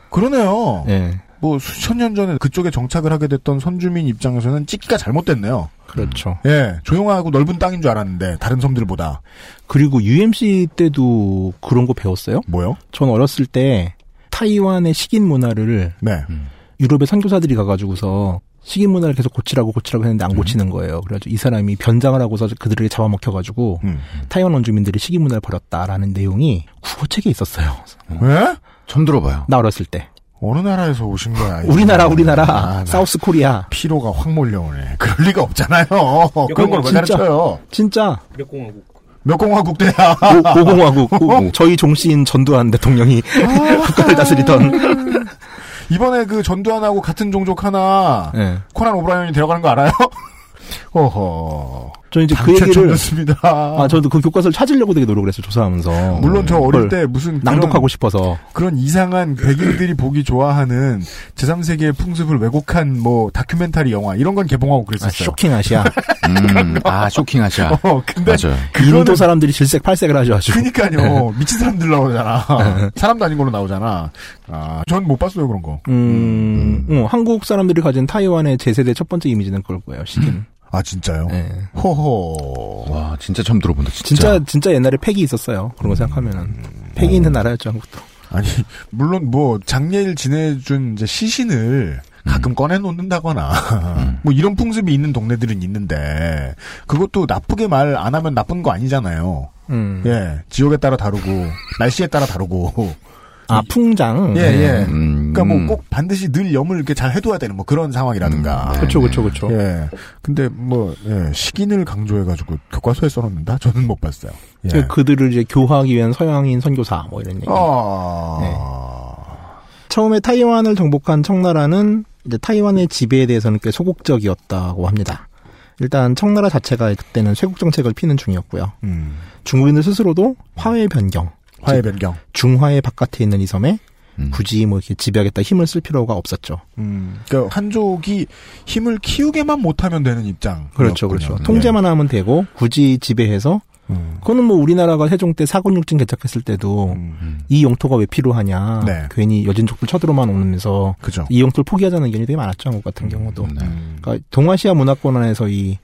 그러네요. 예. 뭐 수천 년 전에 그쪽에 정착을 하게 됐던 선주민 입장에서는 찍기가 잘못됐네요. 그렇죠. 예, 조용하고 넓은 땅인 줄 알았는데 다른 섬들보다. 그리고 UMC 때도 그런 거 배웠어요? 뭐요? 전 어렸을 때 타이완의 식인 문화를 네. 유럽의 선교사들이 가가지고서 식인 문화를 계속 고치라고 고치라고 했는데 안 고치는 거예요. 그래가지고 이 사람이 변장을 하고서 그들에게 잡아먹혀가지고 음. 타이완 원주민들이 식인 문화를 버렸다라는 내용이 국어책에 있었어요. 왜? 처음 들어봐요. 나 어렸을 때. 어느 나라에서 오신 거야? [LAUGHS] 우리나라, 우리나라. 아, 나 South Korea. 피로가 확 몰려오네. 그럴 리가 없잖아요. 그런 걸왜. 가르쳐요? 진짜. 몇 공화국? 몇 공화국 돼야? 오, 오공화국. 오, 저희 종씨인 전두환 대통령이 국가를 다스리던. 이번에 그 전두환하고 같은 종족 하나 네. 코난 오브라이언이 데려가는 거 알아요? 어허. 저 이제 그 얘기를 쳤습니다. 아 저도 그 교과서를 찾으려고 되게 노력을 했어요 조사하면서 물론 저 어릴 때 무슨 낭독하고 그런, 싶어서 그런 이상한 백인들이 보기 좋아하는 제3세계의 풍습을 왜곡한 뭐 다큐멘터리 영화 이런 건 개봉하고 아, 그랬었어요. 쇼킹 아시아 [LAUGHS] 음, 아, 쇼킹 아시아. 어, 근데 맞아요. 인도 사람들이 질색 팔색을 하죠 아주 그니까요. 미친 사람들 나오잖아. [LAUGHS] 사람도 아닌 걸로 나오잖아. 아, 전 못 봤어요, 그런 거. 음, 어, 한국 사람들이 가진 타이완의 제 세대 첫 번째 이미지는 그럴 거예요 식인 [LAUGHS] 아, 진짜요? 네. 호호. 와, 진짜 처음 들어본다, 진짜. 진짜 진짜 옛날에 팩이 있었어요 그런 거 생각하면은 팩이 있는 나라였죠 한국도 아니, 물론 뭐, 장례일 지내준 이제 시신을 가끔 꺼내놓는다거나, [LAUGHS] 뭐 이런 풍습이 있는 동네들은 있는데, 그것도 나쁘게 말 안 하면 나쁜 거 아니잖아요. 음. 예, 지역에 따라 다르고, 날씨에 따라 다르고. 아 풍장 예, 예. 음. 그러니까 뭐 꼭 반드시 늘 염을 이렇게 잘 해둬야 되는 뭐 그런 상황이라든가. 음, 그렇죠 그렇죠 그렇죠 예. 근데 뭐, 예, 식인을 강조해가지고 교과서에 써놓는다? [LAUGHS] 저는 못 봤어요. 예. 그들을 이제 교화하기 위한 서양인 선교사 뭐 이런 얘기 아. 처음에 타이완을 정복한 청나라는 이제 타이완의 지배에 대해서는 꽤 소극적이었다고 합니다. 일단 청나라 자체가 그때는 쇄국 정책을 피는 중이었고요. 음. 중국인들 스스로도 화해 변경, 화해 변경. 중화의 바깥에 있는 이 섬에 음. 굳이 뭐 이렇게 지배하겠다 힘을 쓸 필요가 없었죠. 음. 그러니까 한족이 힘을 키우게만 못하면 되는 입장. 그렇죠, 그렇죠. 통제만 하면 되고 굳이 지배해서 음. 그거는 뭐 우리나라가 세종 때 사군육진 개척했을 때도 음. 이 영토가 왜 필요하냐. 네. 괜히 여진족들 쳐들어만 오면서 그죠. 이 영토를 포기하자는 의견이 되게 많았죠. 한국 같은 경우도. 네. 그러니까 동아시아 문화권 안에서 이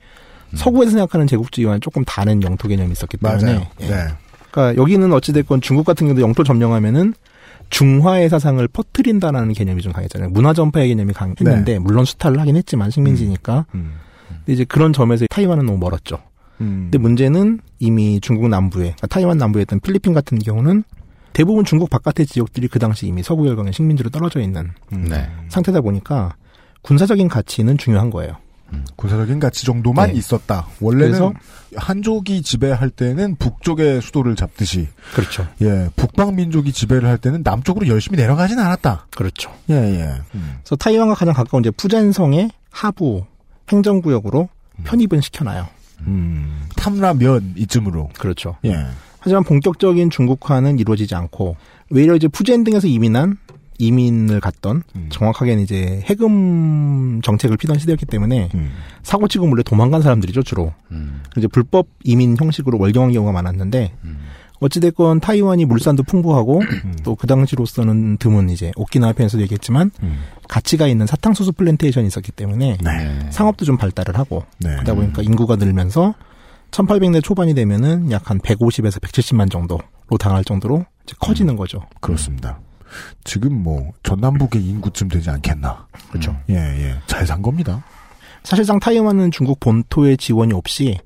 서구에서 생각하는 제국주의와는 조금 다른 영토 개념이 있었기 때문에. 맞아요. 예. 네. 그러니까 여기는 어찌됐건 중국 같은 경우도 영토 점령하면은 중화의 사상을 퍼뜨린다라는 개념이 좀 강했잖아요. 문화 전파의 개념이 강했는데 물론 수탈을 하긴 했지만 식민지니까. 음. 근데 이제 그런 점에서 타이완은 너무 멀었죠. 음. 근데 문제는 이미 중국 남부에 그러니까 타이완 남부에 있던 필리핀 같은 경우는 대부분 중국 바깥의 지역들이 그 당시 이미 서구 열강의 식민지로 떨어져 있는 음. 네. 상태다 보니까 군사적인 가치는 중요한 거예요. 군사적인 가치 정도만 네. 있었다. 원래는 한족이 지배할 때는 북쪽의 수도를 잡듯이 그렇죠. 예 북방 민족이 지배를 할 때는 남쪽으로 열심히 내려가진 않았다. 그렇죠. 예 예. 음. 그래서 타이완과 가장 가까운 이제 푸젠성의 하부 행정구역으로 편입은 시켜놔요. 음. 탐라면 이쯤으로. 그렇죠. 예. 하지만 본격적인 중국화는 이루어지지 않고 외려 이제 푸젠 등에서 이민한 이민을 갔던 음. 정확하게는 이제 해금 정책을 피던 시대였기 때문에 음. 사고 치고 몰래 도망간 사람들이죠 주로. 음. 이제 불법 이민 형식으로 월경한 경우가 많았는데 어찌됐건 타이완이 물산도 풍부하고 또 그 당시로서는 드문 이제 오키나와 편에서도 얘기했지만 음. 가치가 있는 사탕수수 플랜테이션이 있었기 때문에 네. 상업도 좀 발달을 하고 네. 그러다 보니까 인구가 늘면서 1800년 초반이 되면은 약 한 150에서 170만 정도로 달할 정도로 이제 커지는 거죠. 그렇습니다. 지금 뭐 전남북의 인구쯤 되지 않겠나. 그렇죠. 예 예. 잘 산 겁니다. 사실상 타이완은 중국 본토의 지원이 없이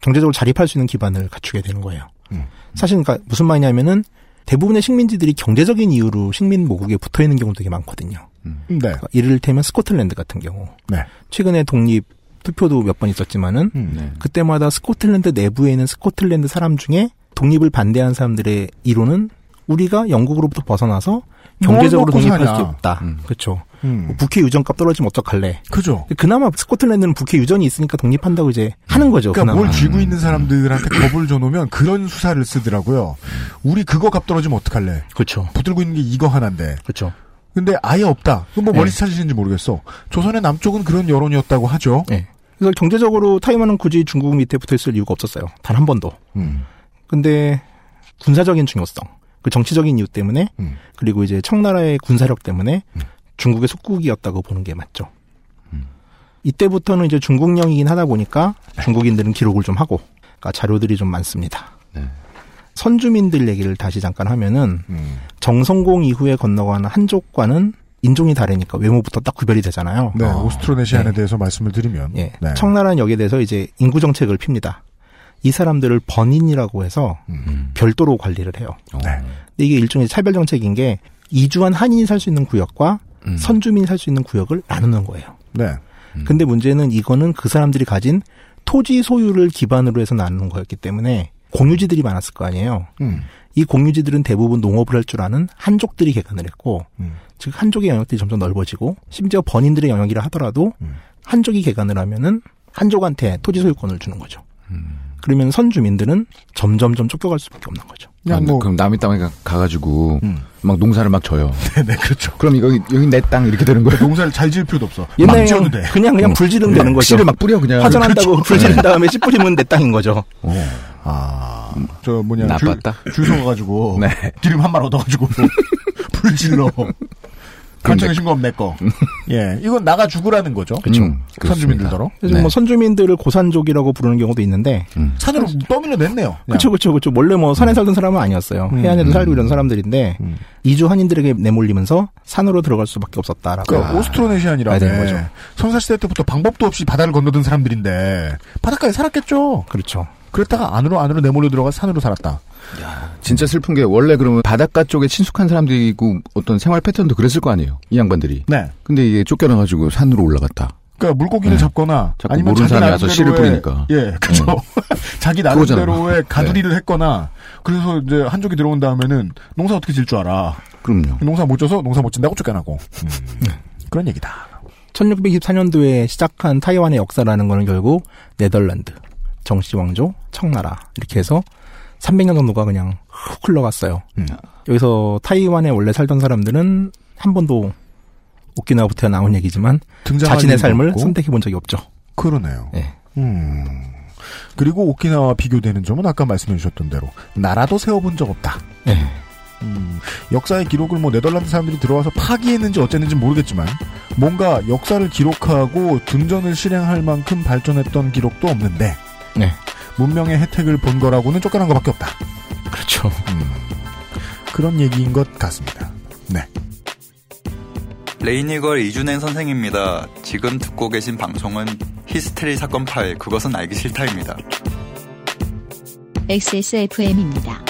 경제적으로 자립할 수 있는 기반을 갖추게 되는 거예요. 음. 사실 그러니까 무슨 말이냐면은 대부분의 식민지들이 경제적인 이유로 식민 모국에 붙어 있는 경우도 되게 많거든요. 네. 그러니까 이를테면 스코틀랜드 같은 경우. 네. 최근에 독립 투표도 몇 번 있었지만은 음. 네. 그때마다 스코틀랜드 내부에 있는 스코틀랜드 사람 중에 독립을 반대한 사람들의 이론은 우리가 영국으로부터 벗어나서 경제적으로 독립할. 수 없다. 음. 그렇죠. 음. 뭐 북해 유전값 떨어지면 어떡할래? 그죠. 그나마 스코틀랜드는 북해 유전이 있으니까 독립한다고 이제 하는 거죠. 그러니까 그나마. 뭘 쥐고 있는 사람들한테 겁을 줘놓으면 그런 수사를 쓰더라고요. 우리 그거 값 떨어지면 어떡할래? 그렇죠. 붙들고 있는 게 이거 하나인데. 그렇죠. 근데 아예 없다. 뭐 네. 머리 찾으시는지 모르겠어. 조선의 남쪽은 그런 여론이었다고 하죠. 네. 그래서 경제적으로 타이완은 굳이 중국 밑에 붙어 있을 이유가 없었어요. 단 한 번도. 음. 근데 군사적인 중요성, 그 정치적인 이유 때문에 음. 그리고 이제 청나라의 군사력 때문에 중국의 속국이었다고 보는 게 맞죠. 이때부터는 이제 중국령이긴 하다 보니까 중국인들은 기록을 좀 하고 그러니까 자료들이 좀 많습니다. 네. 선주민들 얘기를 다시 잠깐 하면은 음. 정성공 이후에 건너가는 한족과는 인종이 다르니까 외모부터 딱 구별이 되잖아요. 네, 오스트로네시안에 대해서 말씀을 드리면 예. 네. 청나라는 여기에 대해서 이제 인구 정책을 핍니다. 이 사람들을 번인이라고 해서 음. 별도로 관리를 해요. 네. 근데 이게 일종의 차별 정책인 게 이주한 한인이 살 수 있는 구역과 음. 선주민이 살 수 있는 구역을 나누는 거예요. 네. 근데 문제는 이거는 그 사람들이 가진 토지 소유를 기반으로 해서 나누는 거였기 때문에 공유지들이 많았을 거 아니에요. 음. 이 공유지들은 대부분 농업을 할 줄 아는 한족들이 개간을 했고, 음. 즉 한족의 영역들이 점점 넓어지고, 심지어 번인들의 영역이라 하더라도 음. 한족이 개간을 하면은 한족한테 토지 소유권을 주는 거죠. 음. 그러면 선주민들은 점점점 쫓겨갈 수밖에 없는 거죠. 아, 뭐 그럼 남의 땅에 가- 가가지고 음. 막 농사를 막 져요. [LAUGHS] 네, 그렇죠. 그럼 이거 여기 내 땅 이렇게 되는 거예요? 농사를 잘 지을 필요도 없어. 옛날에 막 지어도 돼. 그냥 그냥 어. 불 지르면 되는 거죠. 씨를 막 뿌려 그냥. 화전한다고 그렇죠. 불 지른 다음에 씨 뿌리면 내 땅인 거죠. 아, 저 뭐냐 나빴다. 줄, 줄 서가지고 [LAUGHS] 네. 기름 한 말 얻어가지고 불 질러. 간청의 신고하면 내 거. [LAUGHS] 예, 이건 나가 죽으라는 거죠. 그렇죠. 음, 선주민들더러. 그래서 뭐 선주민들을 고산족이라고 부르는 경우도 있는데 산으로 떠밀려 냈네요. 그렇죠, 그렇죠, 그렇죠. 원래 뭐 산에 살던 사람은 아니었어요. 음. 해안에도 음. 살고 이런 사람들인데 이주 한인들에게 내몰리면서 산으로 들어갈 수밖에 없었다라고. 그러니까 오스트로네시안이라 봐야 되는 거죠. 선사 시대 때부터 방법도 없이 바다를 건너든 사람들인데 바닷가에 살았겠죠. 그렇죠. 그랬다가 안으로 안으로 내몰려 들어가 산으로 살았다. 진짜 슬픈 게 원래 그러면 바닷가 쪽에 친숙한 사람들이고 어떤 생활 패턴도 그랬을 거 아니에요. 이 양반들이. 네. 근데 이게 쫓겨나가지고 산으로 올라갔다. 그러니까 물고기를 네. 잡거나 자꾸 아니면 모르는 자기 사람이 와서 씨를 뿌리니까. 예, 그렇죠. [LAUGHS] 자기 그거잖아. 나름대로의 가두리를 했거나 그래서 이제 한족이 들어온 다음에는 농사 어떻게 질 줄 알아. 그럼요. 농사 못 져서 농사 못 진다고 쫓겨나고 음, 그런 얘기다. 1624년도에 시작한 타이완의 역사라는 거는 결국 네덜란드, 정씨 왕조, 청나라 이렇게 해서 300년 정도가 그냥 훅 흘러갔어요. 음. 여기서 타이완에 원래 살던 사람들은 한 번도 오키나와부터 나온 얘기지만 자신의 삶을. 선택해 본 적이 없죠. 그러네요. 네. 음. 그리고 오키나와 비교되는 점은 아까 말씀해 주셨던 대로 나라도 세워본 적 없다. 네. 음, 역사의 기록을 뭐 네덜란드 사람들이 들어와서 파기했는지 어쨌는지 모르겠지만 뭔가 역사를 기록하고 둔전을 실행할 만큼 발전했던 기록도 없는데 네. 문명의 혜택을 본 거라고는 쫓겨난 것밖에 없다. 그렇죠. 음, 그런 얘기인 것 같습니다. 네. 레이니걸 이준행 선생입니다. 지금 듣고 계신 방송은 히스테리 사건 파일 그것은 알기 싫다입니다. XSFM입니다.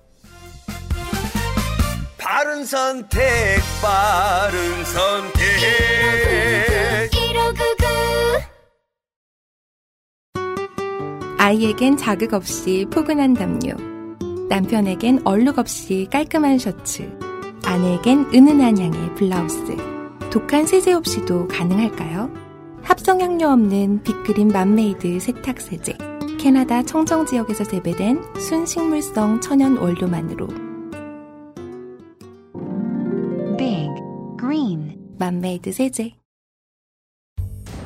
바른 선택, 바른 선택. 아이에겐 자극 없이 포근한 담요. 남편에겐 얼룩 없이 깔끔한 셔츠. 아내에겐 은은한 향의 블라우스. 독한 세제 없이도 가능할까요? 합성향료 없는 빅그린 맘메이드 세탁세제. 캐나다 청정 지역에서 재배된 순식물성 천연 원료만으로 Big Green 맘메이드 세제.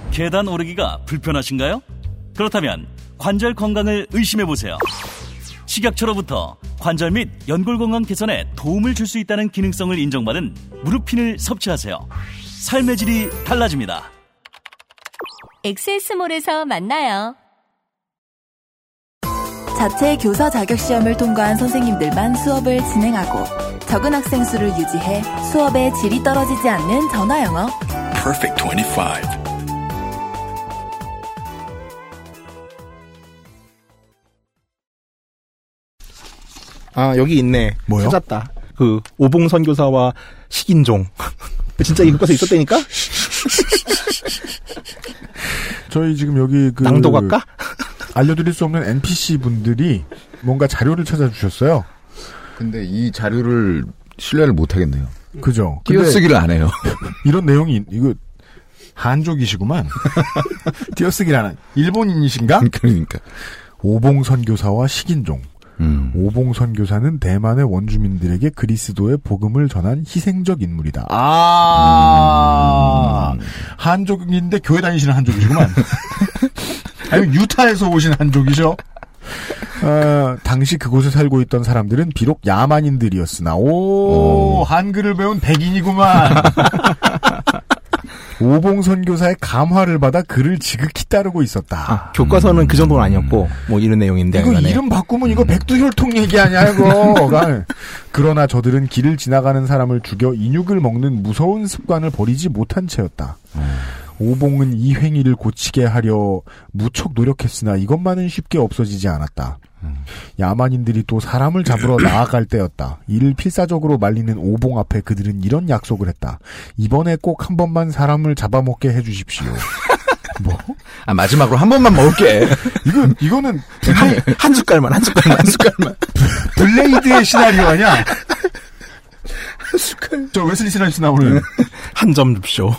계단 오르기가 불편하신가요? 그렇다면 관절 건강을 의심해 보세요. 식약처로부터 관절 및 연골 건강 개선에 도움을 줄 수 있다는 기능성을 인정받은 무릎핀을 섭취하세요. 삶의 질이 달라집니다. 엑세스몰에서 만나요. 자체 교사 자격 시험을 통과한 선생님들만 수업을 진행하고 적은 학생 수를 유지해 수업의 질이 떨어지지 않는 전화 영어. Perfect 25. 아 여기 있네. 뭐요? 찾았다. 그 오봉 선교사와 식인종. [LAUGHS] 진짜 이 교과서 있었다니까? [LAUGHS] 저희 지금 여기 그 낭독할까? 알려드릴 수 없는 NPC 분들이 뭔가 자료를 찾아주셨어요. 근데 이 자료를 신뢰를 못 하겠네요. 그죠? 띄어쓰기를 안 해요. [LAUGHS] 이런 내용이 이거 한족이시구만. [LAUGHS] 띄어쓰기를 안 한. 일본인이신가? 그러니까. 오봉 선교사와 식인종. 음. 오봉 선교사는 대만의 원주민들에게 그리스도의 복음을 전한 희생적 인물이다. 아, 음. 한족인데 교회 다니시는 한족이시구만. [LAUGHS] 아니 유타에서 오신 한족이죠. 어, 당시 그곳에 살고 있던 사람들은 비록 야만인들이었으나 오, 한글을 배운 백인이구만. [LAUGHS] 오봉 선 교사의 감화를 받아 그를 지극히 따르고 있었다. 교과서는 그 정도는 아니었고 뭐 이런 내용인데 이거 간에. 이름 바꾸면 이거 백두혈통 얘기 아니야 이거. [LAUGHS] 그러나 저들은 길을 지나가는 사람을 죽여 인육을 먹는 무서운 습관을 버리지 못한 채였다. 오봉은 이 행위를 고치게 하려 무척 노력했으나 이것만은 쉽게 없어지지 않았다. 야만인들이 또 사람을 잡으러 [CLEARS THROAT] 나아갈 때였다. 이를 필사적으로 말리는 오봉 앞에 그들은 이런 약속을 했다. 이번에 꼭 한 번만 사람을 잡아먹게 해주십시오. [LAUGHS] 뭐? 아, 마지막으로 한 번만 먹을게. [LAUGHS] 이거, 이거는, 한, 한 숟갈만, 한 숟갈만, 한 숟갈만. [LAUGHS] 블레이드의 시나리오 아니야? 한 숟갈. 저 웨슬리 스나입스 나오는. 한 점 줍쇼.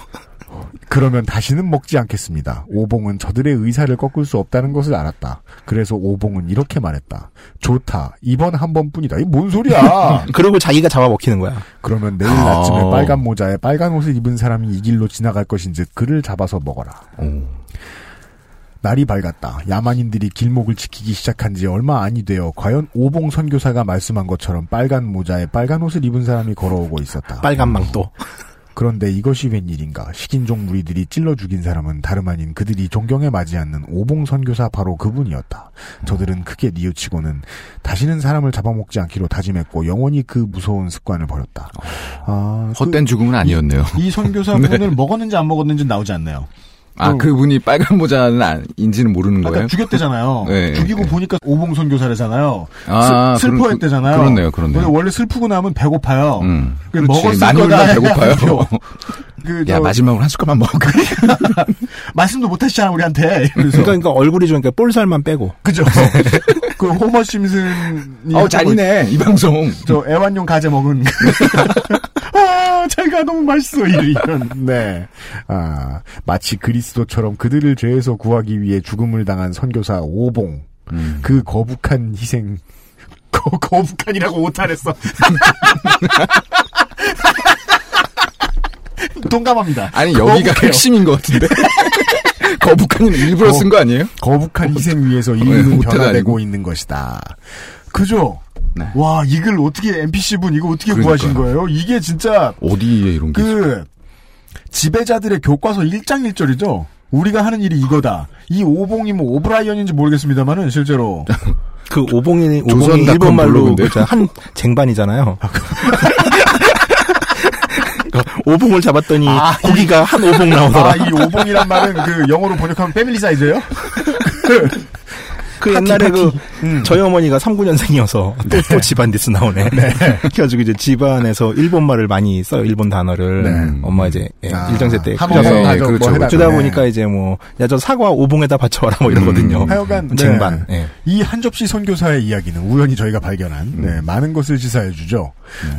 그러면 다시는 먹지 않겠습니다. 오봉은 저들의 의사를 꺾을 수 없다는 것을 알았다. 그래서 오봉은 이렇게 말했다. 좋다. 이번 한 번뿐이다. 이 뭔 소리야? [LAUGHS] 그리고 자기가 잡아먹히는 거야. 그러면 내일 아침에 빨간 모자에 빨간 옷을 입은 사람이 이 길로 지나갈 것인즉 그를 잡아서 먹어라. 날이 밝았다. 야만인들이 길목을 지키기 시작한 지 얼마 아니 되어 과연 오봉 선교사가 말씀한 것처럼 빨간 모자에 빨간 옷을 입은 사람이 걸어오고 있었다. 빨간 망토. 그런데 이것이 웬일인가? 식인종 무리들이 찔러 죽인 사람은 다름 아닌 그들이 존경에 맞지 않는 오봉 선교사 바로 그분이었다. 저들은 크게 뉘우치고는 다시는 사람을 잡아먹지 않기로 다짐했고 영원히 그 무서운 습관을 버렸다. 아, 헛된 죽음은 아니었네요. 이 선교사분을 [LAUGHS] 먹었는지 안 먹었는지 나오지 않네요. 아, 그- 그분이 빨간 모자는 아- 인지는 모르는 아까 거예요? 죽였대잖아요. [LAUGHS] 네. 죽이고 보니까 오봉 선 교사래잖아요. 아, 슬, 퍼했대잖아요 그런- 그렇 네요, 그렇네요. 원래 슬프고 나면 배고파요. 음. 그. 먹었을 많이 거다 배고파요. [LAUGHS] [LAUGHS] 그, 야, 저, 마지막으로 한 숟갈만 먹어. 말씀도 못 하시잖아, 우리한테. 그러니까, 그러니까 얼굴이 좋으니까 볼살만 빼고. 그죠. 그 호머 심슨이. 어, 잔이네, 이 방송. 저 애완용 가재 먹은. 아, 자기가 너무 맛있어. 이런. 네. 아, 마치 그리스도처럼 그들을 죄에서 구하기 위해 죽음을 당한 선교사 오봉. 음. 그 거북한 희생. [LAUGHS] 거, 거북한이라고 오타냈어. [LAUGHS] 동감합니다. 아니, 여기가 거북해요. 핵심인 것 같은데. [LAUGHS] 거북한이는 일부러 쓴 거 아니에요? 거북한 희생 위에서 네, 인류는 변화되고 아니고. 있는 것이다. 그죠? 네. 와, 이걸 어떻게, NPC분 이거 어떻게 그러니까요. 구하신 거예요? 이게 진짜, 어디에 이런 게 그, 지배자들의 교과서 1장 1절이죠? 우리가 하는 일이 이거다. 이 오봉이 뭐 오브라이언인지 모르겠습니다만은 실제로 [LAUGHS] 그 오봉이 오봉이 일본 말로 한 쟁반이잖아요. 그 오봉을 잡았더니 아, 고기가 한 お盆 나오더라. 아, 이 お盆이란 말은 그 영어로 번역하면 family size예요? [LAUGHS] 그 파티, 옛날에 파티. 그 저희 어머니가 39년생이어서 [LAUGHS] 또, 또 집안 디스 나오네. [LAUGHS] 그래가지고 이제 집안에서 일본 말을 많이 써요. 일본 단어를 네. 엄마 이제 예, 아, 일정제 때 그래서 네, 그렇죠, 뭐 그렇죠. 그러다 네. 보니까 이제 뭐 야 저 사과 お盆에다 받쳐와라 뭐 이러거든요. 하여간 네. 쟁반. 예. 이 한 접시 선교사의 이야기는 우연히 저희가 발견한 네, 많은 것을 시사해 주죠.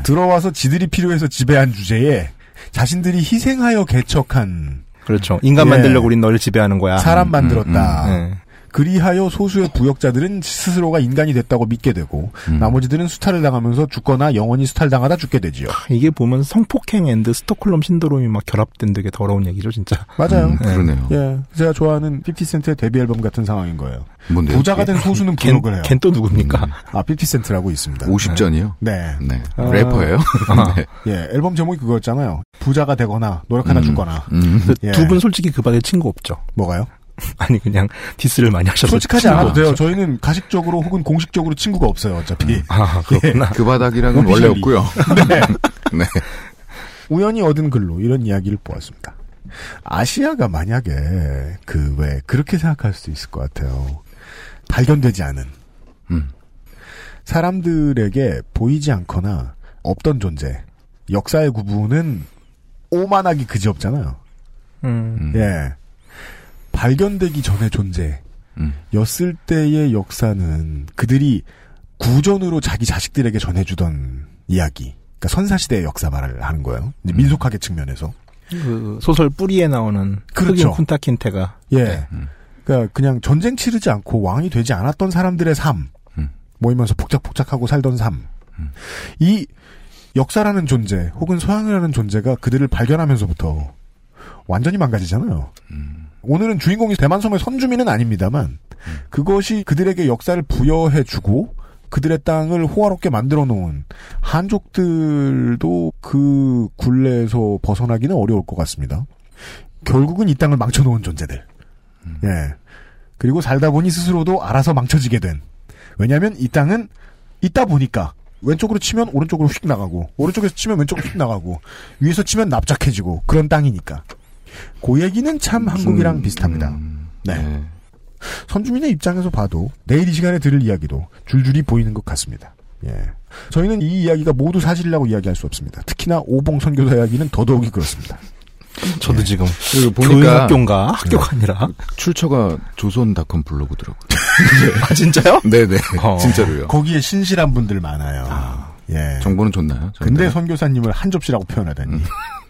들어와서 지들이 필요해서 지배한 주제에 자신들이 희생하여 개척한 그렇죠. 인간 예. 만들려고 우린 너를 지배하는 거야. 사람 만들었다. 음, 예. 그리하여 소수의 부역자들은 스스로가 인간이 됐다고 믿게 되고 음. 나머지들은 수탈을 당하면서 죽거나 영원히 수탈당하다 죽게 되지요. 이게 보면 성폭행 and 스톡홀름 신드롬이 막 결합된 되게 더러운 얘기죠, 진짜. 맞아요. 음, 그러네요. 예, 제가 좋아하는 50센트의 데뷔 앨범 같은 상황인 거예요. 뭔데요? 부자가 된 소수는 부역을 해요. 걘 또 누굽니까? 아, 50센트라고 있습니다. 50전이요? 네. 네. 아. 래퍼예요? [LAUGHS] 네. 예, 앨범 제목이 그거였잖아요. 부자가 되거나 노력하다 음. 죽거나. 음. 예. 두분 솔직히 그 밖에 친구 없죠. 뭐가요? [LAUGHS] 아니 그냥 디스를 많이 하셔서 솔직하지 않아도 돼요. 저희는 가식적으로 혹은 공식적으로 친구가 없어요. 어차피. 아 그렇구나. 그 바닥이랑은 원래. 없고요. 네. [LAUGHS] 네. 우연히 얻은 글로 이런 이야기를 보았습니다. 아시아가 만약에 그 왜 그렇게 생각할 수도 있을 것 같아요. 발견되지 않은 음. 사람들에게 보이지 않거나 없던 존재 역사의 구분은 오만하기 그지없잖아요. 음. 예. 발견되기 전의 존재. 였을 때의 역사는 그들이 구전으로 자기 자식들에게 전해주던 이야기. 그러니까 선사시대의 역사 말을 하는 거예요. 이제 민속학의 측면에서. 그 소설 뿌리에 나오는 그렇죠. 흑인 쿤타킨테가 예. 그러니까 그냥 전쟁 치르지 않고 왕이 되지 않았던 사람들의 삶. 모이면서 복작복작하고 살던 삶. 이 역사라는 존재 혹은 소양이라는 존재가 그들을 발견하면서부터 완전히 망가지잖아요. 오늘은 주인공이 대만 섬의 선주민은 아닙니다만 그것이 그들에게 역사를 부여해주고 그들의 땅을 호화롭게 만들어 놓은 한족들도 그 굴레에서 벗어나기는 어려울 것 같습니다. 결국은 이 땅을 망쳐놓은 존재들. 예. 그리고 살다 보니 스스로도 알아서 망쳐지게 된. 왜냐하면 이 땅은 있다 보니까 왼쪽으로 치면 오른쪽으로 휙 나가고 오른쪽에서 치면 왼쪽으로 휙 나가고 위에서 치면 납작해지고 그런 땅이니까. 그 얘기는 참 한국이랑 비슷합니다. 네. 선주민의 입장에서 봐도 내일 이 시간에 들을 이야기도 줄줄이 보이는 것 같습니다. 예. 저희는 이 이야기가 모두 사실이라고 이야기할 수 없습니다. 특히나 오봉 선교사 이야기는 더더욱이 그렇습니다. 저도 지금 그 교육학교인가 학교가 아니라 출처가 조선닷컴 블로그더라고요. [LAUGHS] 아 진짜요? 네네 [LAUGHS] 어. 진짜로요. 거기에 신실한 분들 많아요. 예. 정보는 좋나요? 근데 선교사님을 한 접시라고 표현하다니. [LAUGHS]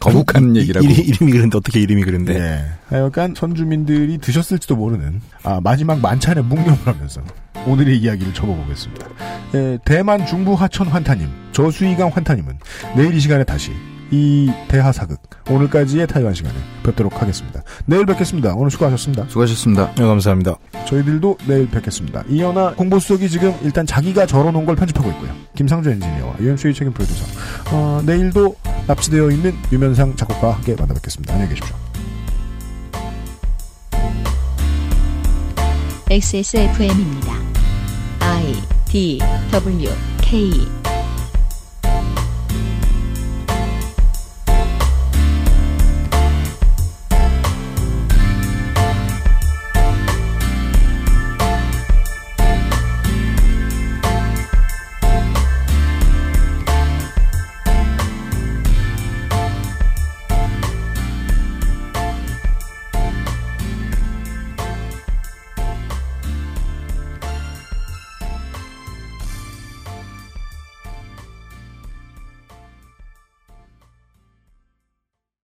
거북한 얘기라고. 이, 이름 이 그런데 어떻게 이름이 그런데? 예. 하여간 선주민들이 드셨을지도 모르는 아, 마지막 만찬에 묵념을 하면서 오늘의 이야기를 접어보겠습니다. 예, 대만 중부 하천 환타님, 저수이강 환타님은 내일 이 시간에 다시 이 대하사극 오늘까지의 타이완 시간에 뵙도록 하겠습니다. 내일 뵙겠습니다. 오늘 수고하셨습니다. 수고하셨습니다. 네, 감사합니다. 저희들도 내일 뵙겠습니다. 이연아 공보수석이 지금 일단 자기가 절어놓은 걸 편집하고 있고요. 김상조 엔지니어와 유현수의 책임 프로듀서. 어, 내일도 납치되어 있는 유면상 작곡가와 함께 만나 뵙겠습니다. 안녕히 계십시오. XSFM입니다. I D W K